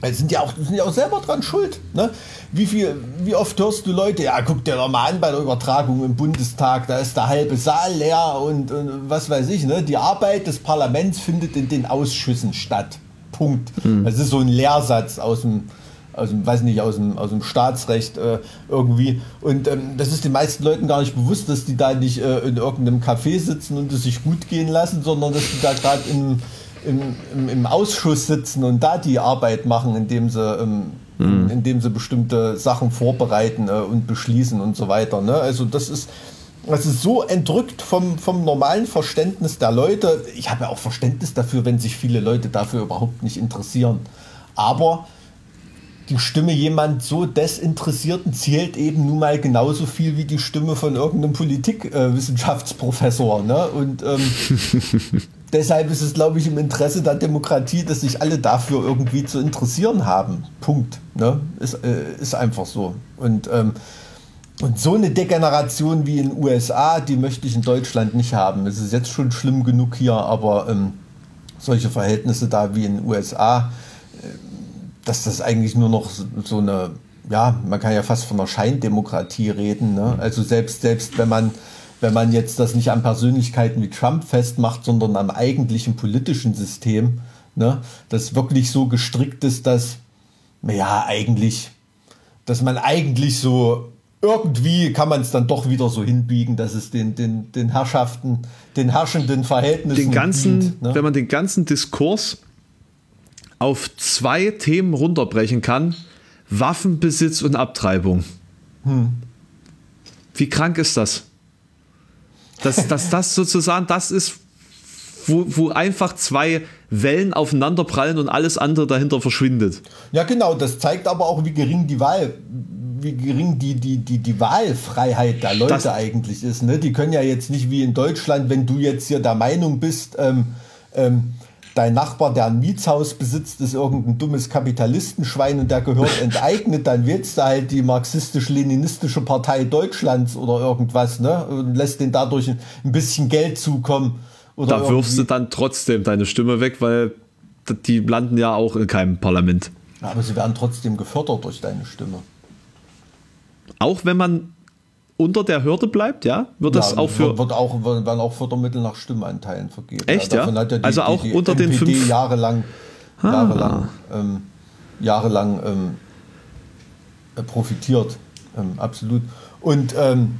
die sind ja auch, sind ja auch selber dran schuld. Ne? Wie, viel, wie oft hörst du Leute, ja, guck dir doch mal an bei der Übertragung im Bundestag, da ist der halbe Saal leer und, und was weiß ich. Ne? Die Arbeit des Parlaments findet in den Ausschüssen statt. Punkt. Mhm. Das ist so ein Lehrsatz aus dem, aus dem, weiß nicht, aus dem, aus dem Staatsrecht äh, irgendwie. Und ähm, das ist den meisten Leuten gar nicht bewusst, dass die da nicht äh, in irgendeinem Café sitzen und es sich gut gehen lassen, sondern dass die da gerade im, im, im, Ausschuss sitzen und da die Arbeit machen, indem sie, ähm, mhm. indem sie bestimmte Sachen vorbereiten äh, und beschließen und so weiter. Ne? Also das ist, das ist so entrückt vom, vom normalen Verständnis der Leute. Ich habe ja auch Verständnis dafür, wenn sich viele Leute dafür überhaupt nicht interessieren. Aber die Stimme jemand so Desinteressierten zählt eben nun mal genauso viel wie die Stimme von irgendeinem Politikwissenschaftsprofessor. Äh, ne? Und ähm, <laughs> deshalb ist es, glaube ich, im Interesse der Demokratie, dass sich alle dafür irgendwie zu interessieren haben. Punkt. Ne? Ist, äh, ist einfach so. Und, ähm, und so eine Degeneration wie in den USA, die möchte ich in Deutschland nicht haben. Es ist jetzt schon schlimm genug hier, aber ähm, solche Verhältnisse da wie in den USA, dass das eigentlich nur noch so eine, ja, man kann ja fast von einer Scheindemokratie reden. Ne? Also selbst, selbst wenn man wenn man jetzt das nicht an Persönlichkeiten wie Trump festmacht, sondern am eigentlichen politischen System, ne, das wirklich so gestrickt ist, dass, ja, eigentlich, dass man eigentlich so irgendwie kann man es dann doch wieder so hinbiegen, dass es den, den, den Herrschaften, den herrschenden Verhältnissen. Den ganzen, dient, ne? Wenn man den ganzen Diskurs auf zwei Themen runterbrechen kann, Waffenbesitz und Abtreibung. Hm. Wie krank ist das? dass, dass das sozusagen das ist, wo, wo einfach zwei Wellen aufeinanderprallen und alles andere dahinter verschwindet. Ja, genau, das zeigt aber auch, wie gering die Wahl, wie gering die, die, die, die Wahlfreiheit der Leute das eigentlich ist. Ne? Die können ja jetzt nicht wie in Deutschland, wenn du jetzt hier der Meinung bist, ähm, ähm, dein Nachbar, der ein Mietshaus besitzt, ist irgendein dummes Kapitalistenschwein und der gehört enteignet, dann wählst du halt die marxistisch-leninistische Partei Deutschlands oder irgendwas, ne? Und lässt den dadurch ein bisschen Geld zukommen. Da wirfst du dann trotzdem deine Stimme weg, weil die landen ja auch in keinem Parlament. Aber sie werden trotzdem gefördert durch deine Stimme. Auch wenn man unter der Hürde bleibt, ja? Wird das auch für. Wird auch, werden auch Fördermittel nach Stimmanteilen vergeben. Echt, ja? ja? Die, also auch die, die unter NPD den fünf. Jahrelang, ah. jahrelang, ähm, jahrelang ähm, äh, profitiert. Ähm, absolut. Und, ähm,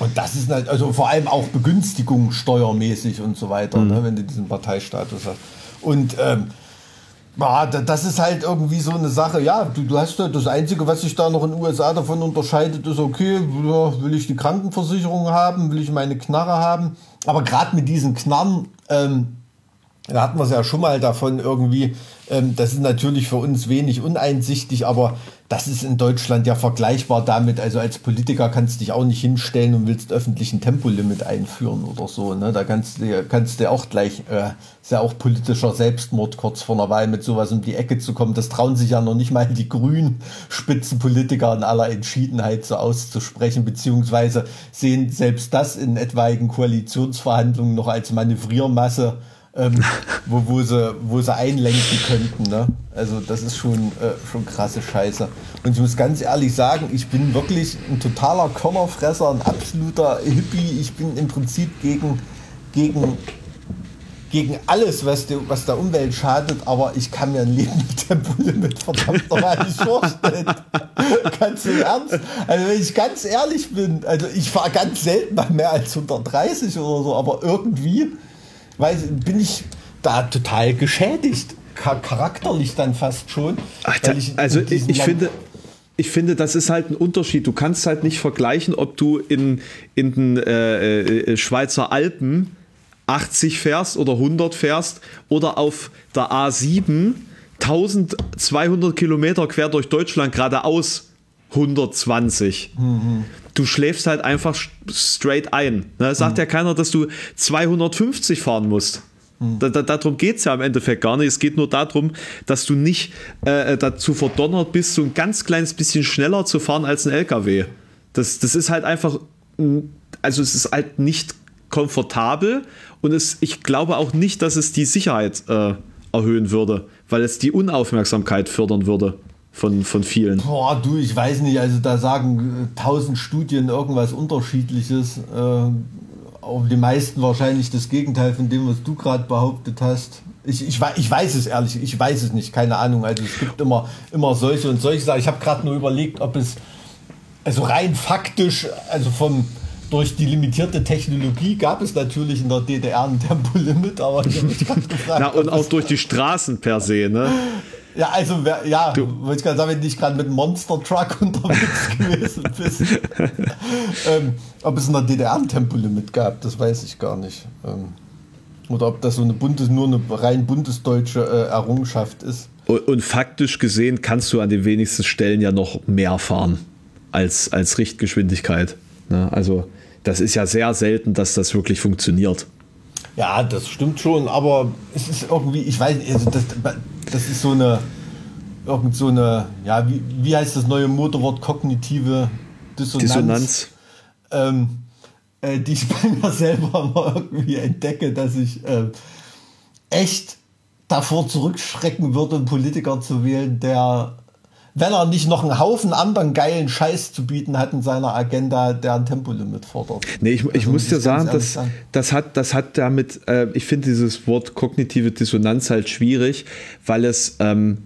und das ist halt, also vor allem auch Begünstigung steuermäßig und so weiter, mhm. ne, wenn du diesen Parteistatus hast. Und ähm, ja, das ist halt irgendwie so eine Sache. Ja, du, du hast das Einzige, was sich da noch in den USA davon unterscheidet, ist okay, will ich die Krankenversicherung haben, will ich meine Knarre haben. Aber gerade mit diesen Knarren, ähm, da hatten wir es ja schon mal davon irgendwie, ähm, das ist natürlich für uns wenig uneinsichtig, aber das ist in Deutschland ja vergleichbar damit. Also als Politiker kannst du dich auch nicht hinstellen und willst öffentlichen Tempolimit einführen oder so. Ne? Da kannst du, kannst du auch gleich, äh, ist ja auch politischer Selbstmord kurz vor einer Wahl mit sowas um die Ecke zu kommen. Das trauen sich ja noch nicht mal die grünen Spitzenpolitiker in aller Entschiedenheit so auszusprechen, beziehungsweise sehen selbst das in etwaigen Koalitionsverhandlungen noch als Manövriermasse ähm, wo, wo, sie, wo sie einlenken könnten. Ne? Also das ist schon, äh, schon krasse Scheiße. Und ich muss ganz ehrlich sagen, ich bin wirklich ein totaler Körnerfresser, ein absoluter Hippie. Ich bin im Prinzip gegen, gegen, gegen alles, was, die, was der Umwelt schadet, aber ich kann mir ein Leben mit Tempolimit verdammt nochmal nicht vorstellen. <laughs> ganz im Ernst. Also wenn ich ganz ehrlich bin, also ich fahre ganz selten mal mehr als 130 oder so, aber irgendwie weil bin ich da total geschädigt, charakterlich dann fast schon. Alter, ich also ich, ich finde, ich finde, das ist halt ein Unterschied. Du kannst halt nicht vergleichen, ob du in, in den äh, äh, Schweizer Alpen 80 fährst oder 100 fährst oder auf der A7 1200 Kilometer quer durch Deutschland geradeaus 120. Mhm. Du schläfst halt einfach straight ein. Ne? Sagt mhm. ja keiner, dass du 250 fahren musst. Mhm. Da, da, darum geht es ja im Endeffekt gar nicht. Es geht nur darum, dass du nicht äh, dazu verdonnert bist, so ein ganz kleines bisschen schneller zu fahren als ein LKW. Das, das ist halt einfach, also es ist halt nicht komfortabel und es, ich glaube auch nicht, dass es die Sicherheit äh, erhöhen würde, weil es die Unaufmerksamkeit fördern würde von, von vielen. Boah, du, ich weiß nicht, also da sagen äh, tausend Studien irgendwas Unterschiedliches. Äh, die meisten wahrscheinlich das Gegenteil von dem, was du gerade behauptet hast. Ich, ich, ich weiß es ehrlich, ich weiß es nicht, keine Ahnung. Also es gibt immer, immer solche und solche Sachen. Ich habe gerade nur überlegt, ob es, also rein faktisch, also vom, durch die limitierte Technologie gab es natürlich in der DDR ein Tempolimit, aber ich habe mich gerade <laughs> gefragt. Na, und auch durch die Straßen per se, ne? <laughs> Ja, also, ja, wollte ich gerade sagen, wenn du nicht gerade mit einem Monster Truck <laughs> unterwegs gewesen bist. <laughs> ähm, ob es in der DDR ein Tempolimit gab, das weiß ich gar nicht. Ähm, oder ob das so eine Bundes, nur eine rein bundesdeutsche äh, Errungenschaft ist. Und, und, faktisch gesehen kannst du an den wenigsten Stellen ja noch mehr fahren als, als Richtgeschwindigkeit. Ne? Also, das ist ja sehr selten, dass das wirklich funktioniert. Ja, das stimmt schon, aber es ist irgendwie, ich weiß, also das, das ist so eine, irgend so eine, ja, wie, wie heißt das neue Motorwort, kognitive Dissonanz. Dissonanz. Ähm, äh, die ich <laughs> bei mir selber mal irgendwie entdecke, dass ich äh, echt davor zurückschrecken würde, einen Politiker zu wählen, der wenn er nicht noch einen Haufen anderen geilen Scheiß zu bieten hat in seiner Agenda, der ein Tempolimit fordert. Nee, ich, ich also, muss dir sagen, das, das, hat, das hat damit, äh, ich finde dieses Wort kognitive Dissonanz halt schwierig, weil es, ähm,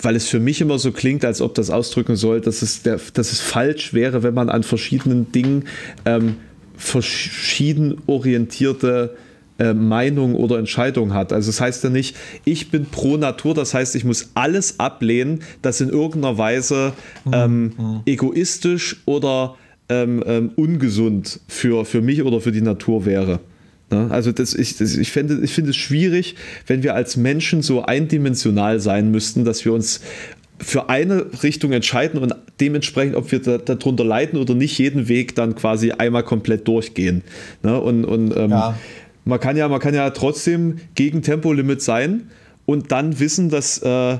weil es für mich immer so klingt, als ob das ausdrücken soll, dass es, der, dass es falsch wäre, wenn man an verschiedenen Dingen ähm, verschieden orientierte äh, Meinung oder Entscheidung hat. Also das heißt ja nicht, ich bin pro Natur, das heißt, ich muss alles ablehnen, das in irgendeiner Weise mhm. ähm, mhm. egoistisch oder ähm, ähm, ungesund für, für mich oder für die Natur wäre. Ne? Also das, ich, das, ich, finde, ich finde es schwierig, wenn wir als Menschen so eindimensional sein müssten, dass wir uns für eine Richtung entscheiden und dementsprechend, ob wir da, darunter leiden oder nicht, jeden Weg dann quasi einmal komplett durchgehen. Ne? Und, und ähm, ja man kann ja, man kann ja trotzdem gegen Tempolimit sein und dann wissen, dass äh,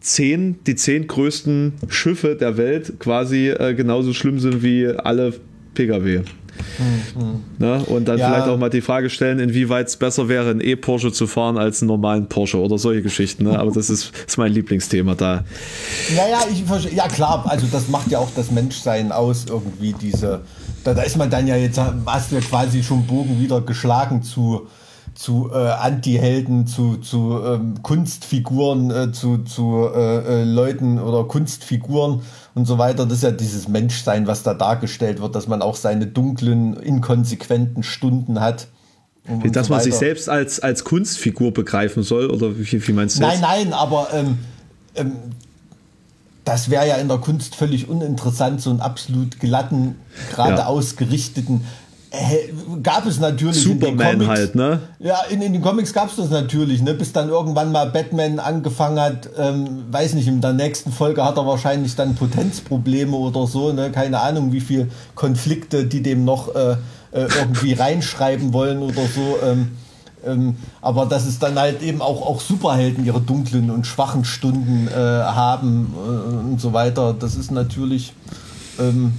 zehn, die zehn größten Schiffe der Welt quasi äh, genauso schlimm sind wie alle Pkw. Mhm. Ne? Und dann ja. vielleicht auch mal die Frage stellen, inwieweit es besser wäre, einen E-Porsche zu fahren als einen normalen Porsche oder solche Geschichten. Ne? Aber das ist, ist mein Lieblingsthema da. Naja, ich verstehe. Ja, klar, also das macht ja auch das Menschsein aus, irgendwie diese da, da ist man dann ja jetzt, hast du ja quasi schon Bogen wieder geschlagen zu, zu äh, Anti-Helden, zu, zu ähm, Kunstfiguren, äh, zu, zu äh, äh, Leuten oder Kunstfiguren und so weiter. Das ist ja dieses Menschsein, was da dargestellt wird, dass man auch seine dunklen, inkonsequenten Stunden hat. Und dass so man sich selbst als, als Kunstfigur begreifen soll, oder wie, wie meinst du das? Nein, nein, aber ähm, ähm, das wäre ja in der Kunst völlig uninteressant, so einen absolut glatten, geradeaus gerichteten. Äh, gab es natürlich Superman in den Comics, halt, ne? Ja, in, in den Comics gab es das natürlich, ne? Bis dann irgendwann mal Batman angefangen hat, ähm, weiß nicht, in der nächsten Folge hat er wahrscheinlich dann Potenzprobleme oder so, ne? Keine Ahnung, wie viele Konflikte die dem noch äh, äh, irgendwie <laughs> reinschreiben wollen oder so. Ähm, ähm, aber dass es dann halt eben auch, auch Superhelden ihre dunklen und schwachen Stunden äh, haben äh, und so weiter, das ist natürlich, ähm,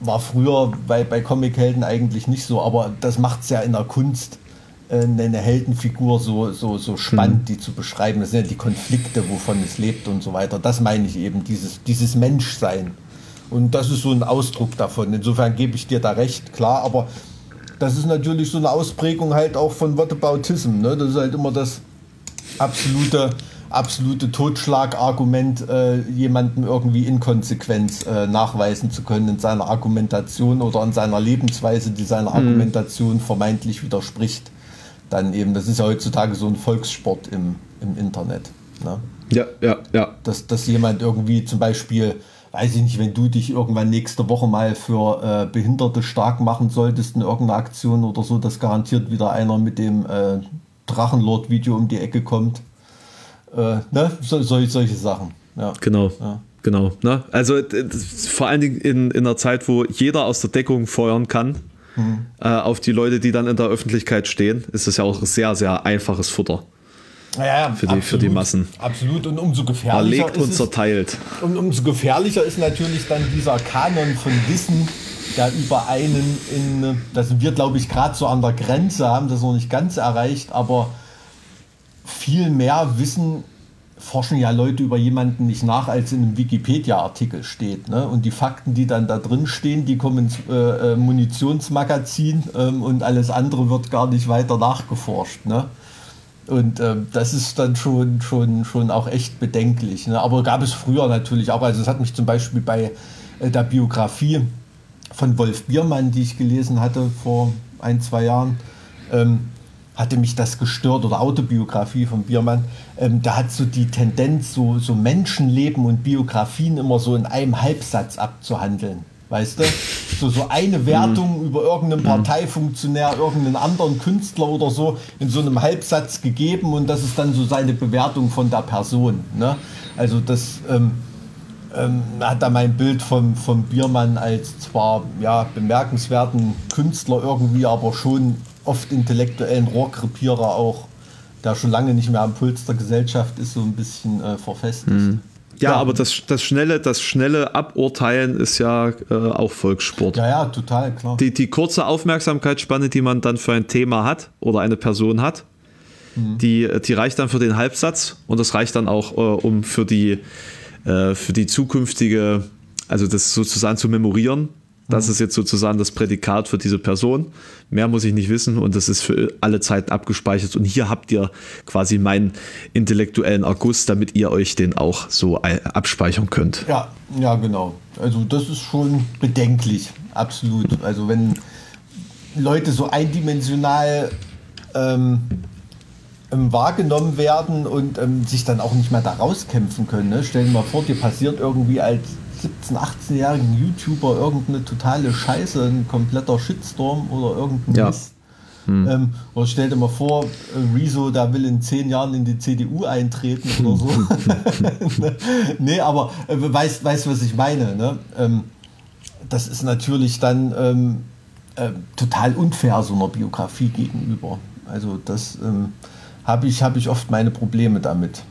war früher bei, bei Comichelden eigentlich nicht so, aber das macht es ja in der Kunst äh, eine Heldenfigur so, so, so spannend, mhm. die zu beschreiben. Das sind ja die Konflikte, wovon es lebt und so weiter. Das meine ich eben, dieses, dieses Menschsein. Und das ist so ein Ausdruck davon. Insofern gebe ich dir da recht, klar, aber das ist natürlich so eine Ausprägung halt auch von Whataboutism. Ne? Das ist halt immer das absolute, absolute Totschlagargument, äh, jemandem irgendwie Inkonsequenz äh, nachweisen zu können in seiner Argumentation oder in seiner Lebensweise, die seiner mhm. Argumentation vermeintlich widerspricht. Dann eben, das ist ja heutzutage so ein Volkssport im, im Internet. Ne? Ja, ja. Ja. Dass, dass jemand irgendwie zum Beispiel, weiß ich nicht, wenn du dich irgendwann nächste Woche mal für äh, Behinderte stark machen solltest in irgendeiner Aktion oder so, dass garantiert wieder einer mit dem äh, Drachenlord-Video um die Ecke kommt. Äh, ne? So, solche, solche Sachen. Ja. Genau. Ja. Genau. Ne? Also vor allen Dingen in, in einer Zeit, wo jeder aus der Deckung feuern kann, Mhm. äh, auf die Leute, die dann in der Öffentlichkeit stehen, ist das ja auch sehr, sehr einfaches Futter. Ja, ja, Für die- für die Massen. Absolut. Und umso gefährlicher Erlegt ist und zerteilt. Und umso gefährlicher ist natürlich dann dieser Kanon von Wissen, der über einen in, da sind wir glaube ich gerade so an der Grenze, haben das noch nicht ganz erreicht, aber viel mehr Wissen forschen ja Leute über jemanden nicht nach, als in einem Wikipedia-Artikel steht. Ne? Und die Fakten, die dann da drin stehen, die kommen ins äh, äh, Munitionsmagazin ähm, und alles andere wird gar nicht weiter nachgeforscht. Ne? Und ähm, das ist dann schon, schon, schon auch echt bedenklich. Ne? Aber gab es früher natürlich auch. Also es hat mich zum Beispiel bei äh, der Biografie von Wolf Biermann, die ich gelesen hatte vor ein, zwei Jahren, ähm, hatte mich das gestört oder Autobiografie von Biermann. Ähm, da hat so die Tendenz, so, so Menschenleben und Biografien immer so in einem Halbsatz abzuhandeln. Weißt du? So, so eine Wertung über irgendeinen Parteifunktionär, irgendeinen anderen Künstler oder so in so einem Halbsatz gegeben und das ist dann so seine Bewertung von der Person. Ne? Also das ähm, ähm, hat da mein Bild vom, vom Biermann als zwar ja, bemerkenswerten Künstler irgendwie, aber schon oft intellektuellen Rohrkrepierer auch, der schon lange nicht mehr am Puls der Gesellschaft ist, so ein bisschen äh, verfestigt. Ja, Ja. aber das, das, schnelle, das schnelle Aburteilen ist ja äh, auch Volkssport. Ja, ja, total, klar. Die, die kurze Aufmerksamkeitsspanne, die man dann für ein Thema hat oder eine Person hat, Mhm. die, die reicht dann für den Halbsatz und das reicht dann auch, äh, um für die, äh, für die zukünftige, also das sozusagen zu memorieren. Das Mhm. ist jetzt sozusagen das Prädikat für diese Person. Mehr muss ich nicht wissen und das ist für alle Zeiten abgespeichert. Und hier habt ihr quasi meinen intellektuellen Erguss, damit ihr euch den auch so äh, abspeichern könnt. Ja, ja, genau. Also das ist schon bedenklich, absolut. Also wenn Leute so eindimensional ähm, ähm, wahrgenommen werden und ähm, sich dann auch nicht mehr da rauskämpfen können. Ne? Stell dir mal vor, dir passiert irgendwie als 17-, 18-jährigen YouTuber irgendeine totale Scheiße, ein kompletter Shitstorm oder irgendein Ja. Mist. Ähm, oder stell dir mal vor, Rezo, da will in zehn Jahren in die CDU eintreten oder so. <laughs> <laughs> nee, aber äh, weißt, weißt, was ich meine. Ne? Ähm, das ist natürlich dann ähm, äh, total unfair so einer Biografie gegenüber. Also das ähm, habe ich, hab ich oft meine Probleme damit.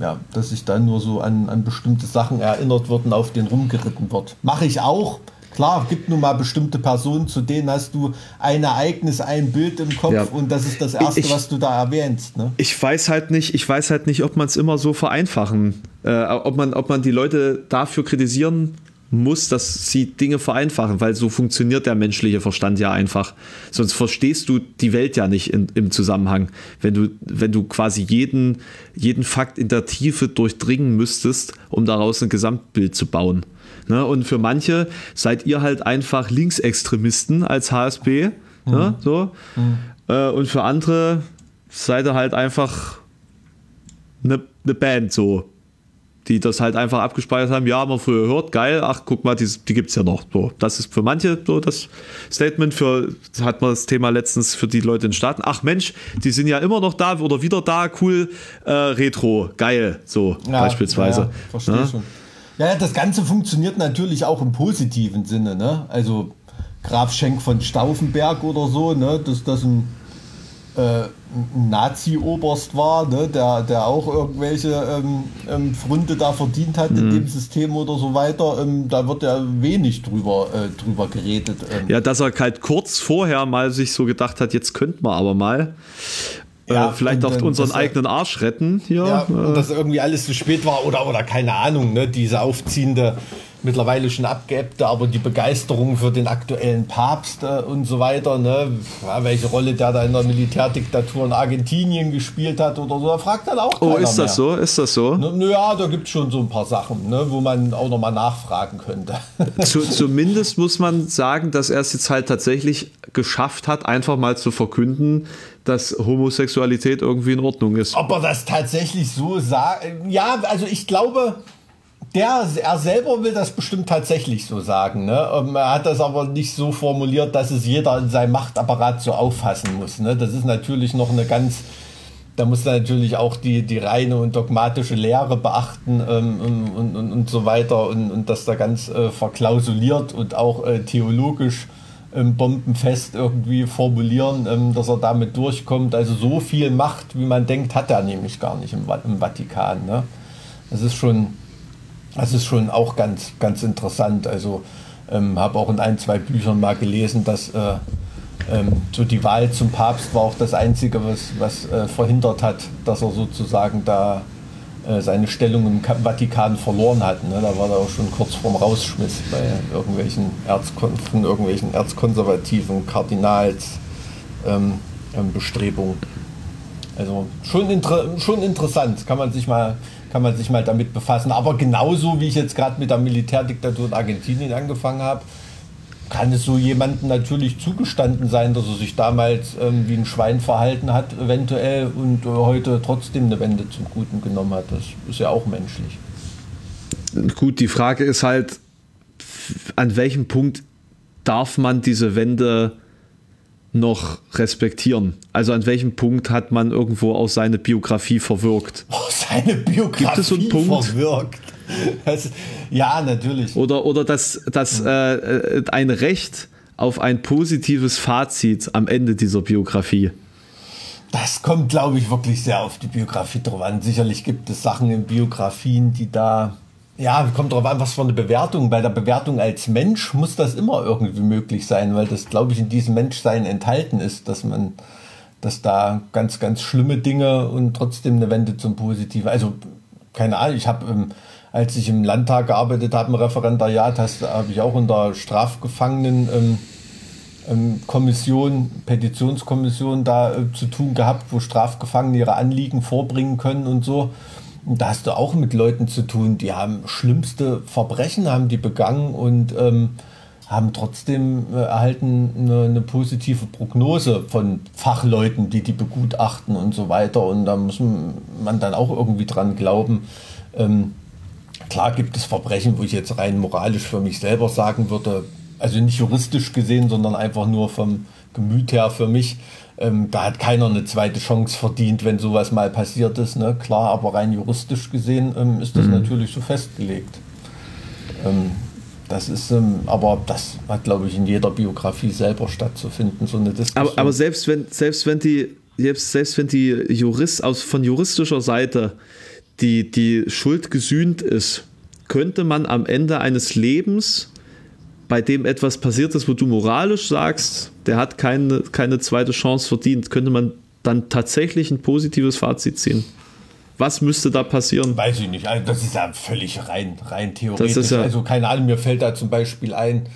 Ja, dass sich dann nur so an, an bestimmte Sachen erinnert wird und auf den rumgeritten wird. Mache ich auch. Klar, gibt nun mal bestimmte Personen, zu denen hast du ein Ereignis, ein Bild im Kopf Ja. und das ist das Erste, Ich- was du da erwähnst. Ne? ich weiß halt nicht, ich weiß halt nicht, ob man es immer so vereinfachen, äh, ob man, ob man die Leute dafür kritisieren muss, dass sie Dinge vereinfachen, weil so funktioniert der menschliche Verstand ja einfach. Sonst verstehst du die Welt ja nicht in, im Zusammenhang, wenn du, wenn du quasi jeden, jeden Fakt in der Tiefe durchdringen müsstest, um daraus ein Gesamtbild zu bauen. Ne? Und für manche seid ihr halt einfach Linksextremisten als HSB. Ne? So. Äh, und für andere seid ihr halt einfach eine, eine Band so, die das halt einfach abgespeichert haben. Ja, haben wir früher gehört, geil, ach guck mal, die, die gibt es ja noch. So, das ist für manche so das Statement, für hat man das Thema letztens für die Leute in Staaten. Ach Mensch, die sind ja immer noch da oder wieder da, cool, äh, Retro, geil, so Ja, beispielsweise. Ja, verstehe Ne? schon. Ja, ja, das Ganze funktioniert natürlich auch im positiven Sinne. Ne? Also Graf Schenk von Stauffenberg oder so, ne? dass das ein, äh, Nazi-Oberst war, ne? der, der auch irgendwelche ähm, ähm, Fründe da verdient hat Mhm. in dem System oder so weiter. Ähm, da wird ja wenig drüber, äh, drüber geredet. Ähm. Ja, dass er halt kurz vorher mal sich so gedacht hat, jetzt könnten wir aber mal Ja, äh, vielleicht auch unseren er- eigenen Arsch retten hier. Ja, äh, und dass irgendwie alles zu spät war oder, oder keine Ahnung, ne? diese aufziehende mittlerweile schon abgeebbte, aber die Begeisterung für den aktuellen Papst äh, und so weiter, ne? ja, welche Rolle der da in der Militärdiktatur in Argentinien gespielt hat oder so, da fragt dann auch Oh, ist das mehr. so? Ist das so? Naja, da gibt es schon so ein paar Sachen, ne, wo man auch nochmal nachfragen könnte. <laughs> Zu, zumindest muss man sagen, dass er es jetzt halt tatsächlich geschafft hat, einfach mal zu verkünden, dass Homosexualität irgendwie in Ordnung ist. Ob er das tatsächlich so sagt? Ja, also ich glaube, der, er selber will das bestimmt tatsächlich so sagen. Ne? Ähm, Er hat das aber nicht so formuliert, dass es jeder in seinem Machtapparat so auffassen muss. Ne? Das ist natürlich noch eine ganz, da muss er natürlich auch die, die reine und dogmatische Lehre beachten ähm, und, und, und so weiter und, und das da ganz äh, verklausuliert und auch äh, theologisch ähm, bombenfest irgendwie formulieren, ähm, dass er damit durchkommt. Also so viel Macht, wie man denkt, hat er nämlich gar nicht im, im Vatikan. Ne? Das ist schon, das ist schon auch ganz, ganz interessant. Also ähm, habe auch in ein, zwei Büchern mal gelesen, dass äh, ähm, so die Wahl zum Papst war auch das Einzige, was, was äh, verhindert hat, dass er sozusagen da äh, seine Stellung im Ka- Vatikan verloren hat. Ne? Da war er auch schon kurz vorm Rausschmiss bei irgendwelchen, Erzkon von irgendwelchen erzkonservativen Kardinals ähm, ähm, Bestrebungen. Also schon, inter schon interessant, kann man, sich mal, kann man sich mal damit befassen. Aber genauso wie ich jetzt gerade mit der Militärdiktatur in Argentinien angefangen habe, kann es so jemandem natürlich zugestanden sein, dass er sich damals ähm, wie ein Schwein verhalten hat, eventuell, und äh, heute trotzdem eine Wende zum Guten genommen hat. Das ist ja auch menschlich. Gut, die Frage ist halt, an welchem Punkt darf man diese Wende noch respektieren? Also an welchem Punkt hat man irgendwo auch seine Biografie verwirkt? Oh, seine Biografie Gibt es so einen Punkt? verwirkt. Das, ja, natürlich. Oder, oder dass, dass äh, äh, ein Recht auf ein positives Fazit am Ende dieser Biografie. Das kommt, glaube ich, wirklich sehr auf die Biografie drauf an. Sicherlich gibt es Sachen in Biografien, die da. Ja, kommt drauf an, was für eine Bewertung. Bei der Bewertung als Mensch muss das immer irgendwie möglich sein, weil das, glaube ich, in diesem Menschsein enthalten ist, dass man, dass da ganz, ganz schlimme Dinge und trotzdem eine Wende zum Positiven. Also, keine Ahnung, ich habe, ähm, als ich im Landtag gearbeitet habe, im Referendariat, habe ich auch unter Strafgefangenen. Ähm, ähm, Kommission, Petitionskommission da äh, zu tun gehabt, wo Strafgefangene ihre Anliegen vorbringen können und so. Und da hast du auch mit Leuten zu tun, die haben schlimmste Verbrechen, haben die begangen und ähm, haben trotzdem äh, erhalten eine, eine positive Prognose von Fachleuten, die die begutachten und so weiter. Und da muss man dann auch irgendwie dran glauben. Ähm, Klar gibt es Verbrechen, wo ich jetzt rein moralisch für mich selber sagen würde, also nicht juristisch gesehen, sondern einfach nur vom Gemüt her für mich. Ähm, da hat keiner eine zweite Chance verdient, wenn sowas mal passiert ist. Ne? Klar, aber rein juristisch gesehen ähm, ist das natürlich so festgelegt. Ähm, das ist, ähm, aber das hat, glaube ich, in jeder Biografie selber stattzufinden, so eine Diskussion. Aber, aber selbst wenn, selbst wenn die, selbst, selbst wenn die Jurist aus von juristischer Seite die, die Schuld gesühnt ist, könnte man am Ende eines Lebens, bei dem etwas passiert ist, wo du moralisch sagst, der hat keine, keine zweite Chance verdient, könnte man dann tatsächlich ein positives Fazit ziehen. Was müsste da passieren? Weiß ich nicht. Also das ist ja völlig rein, rein theoretisch. ja- also keine Ahnung, mir fällt da zum Beispiel ein.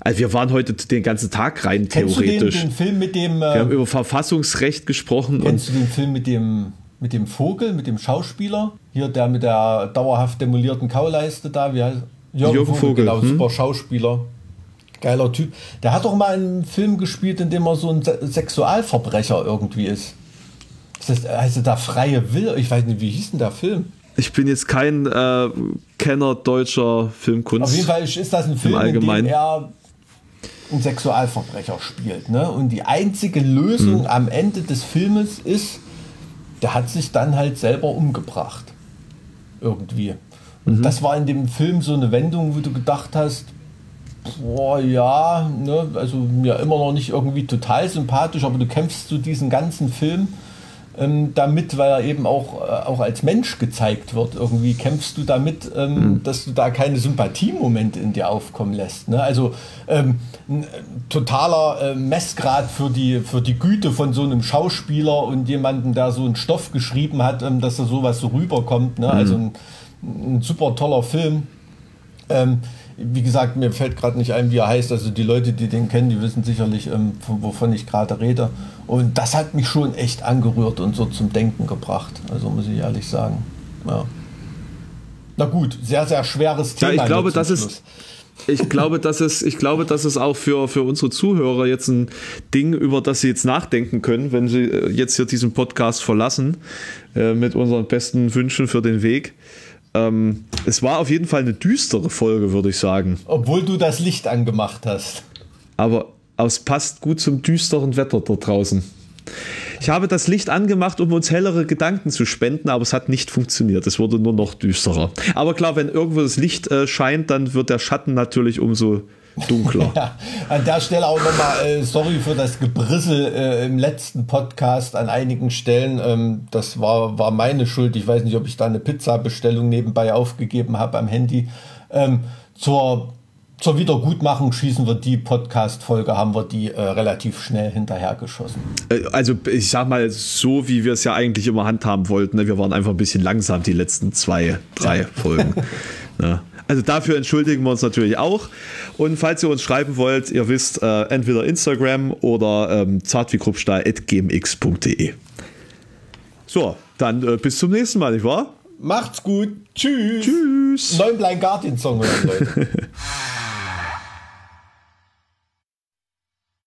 Also wir waren heute den ganzen Tag rein Kennst du den, theoretisch. den Film mit dem? wir haben über Verfassungsrecht gesprochen kennst du den Film mit dem mit dem Vogel, mit dem Schauspieler? Hier der mit der dauerhaft demolierten Kauleiste da. Wie heißt? Jürgen Vogel, Genau, hm? super Schauspieler. Geiler Typ. Der hat doch mal einen Film gespielt, in dem er so ein Se Sexualverbrecher irgendwie ist. Das heißt, heißt der freie Will? Ich weiß nicht, wie hieß denn der Film? ich bin jetzt kein äh, Kenner deutscher Filmkunst. Auf jeden Fall ist das ein Film, in dem er einen Sexualverbrecher spielt. Ne? Und die einzige Lösung Mhm. am Ende des Filmes ist, der hat sich dann halt selber umgebracht. Irgendwie. Mhm. das war in dem Film so eine Wendung, wo du gedacht hast, boah, ja, ne, also mir immer noch nicht irgendwie total sympathisch, aber du kämpfst zu diesen ganzen Film ähm, damit, weil er eben auch, äh, auch als Mensch gezeigt wird. Irgendwie kämpfst du damit, ähm, dass du da keine Sympathiemomente in dir aufkommen lässt. Ne? Also ähm, ein totaler äh, Messgrad für die, für die Güte von so einem Schauspieler und jemandem, der so einen Stoff geschrieben hat, ähm, dass da sowas so rüberkommt. Ne? Also ein, ein super toller Film. Ähm, wie gesagt, mir fällt gerade nicht ein, wie er heißt. Also die Leute, die den kennen, die wissen sicherlich, ähm, von, wovon ich gerade rede. Und das hat mich schon echt angerührt und so zum Denken gebracht. Also muss ich ehrlich sagen. Ja. Na gut, sehr, sehr schweres Thema. Ja, ich glaube, das ist, Schluss. ich glaube, das ist, ich glaube, das ist auch für, für unsere Zuhörer jetzt ein Ding, über das sie jetzt nachdenken können, wenn sie äh, jetzt hier diesen Podcast verlassen, äh, mit unseren besten Wünschen für den Weg. Ähm, es war auf jeden Fall eine düstere Folge, würde ich sagen. Obwohl du das Licht angemacht hast. Aber es passt gut zum düsteren Wetter dort draußen. Ich habe das Licht angemacht, um uns hellere Gedanken zu spenden, aber es hat nicht funktioniert. Es wurde nur noch düsterer. Aber klar, wenn irgendwo das Licht äh, scheint, dann wird der Schatten natürlich umso dunkler. Ja, an der Stelle auch nochmal äh, sorry für das Gebrissel äh, im letzten Podcast an einigen Stellen. Ähm, das war, war meine Schuld. Ich weiß nicht, ob ich da eine Pizza-Bestellung nebenbei aufgegeben habe am Handy. Ähm, zur, zur Wiedergutmachung schießen wir die Podcast-Folge, haben wir die äh, relativ schnell hinterhergeschossen. Äh, Also ich sag mal, so wie wir es ja eigentlich immer handhaben wollten, ne? wir waren einfach ein bisschen langsam die letzten zwei, drei Folgen. Ja. <laughs> Also dafür entschuldigen wir uns natürlich auch. Und falls ihr uns schreiben wollt, ihr wisst, äh, entweder Instagram oder ähm, zartwiegruppstahl.gmx.de. So, dann äh, bis zum nächsten Mal, nicht wahr? Macht's gut. Tschüss. Tschüss. Neuen Blind Guardian Song Leute. <laughs>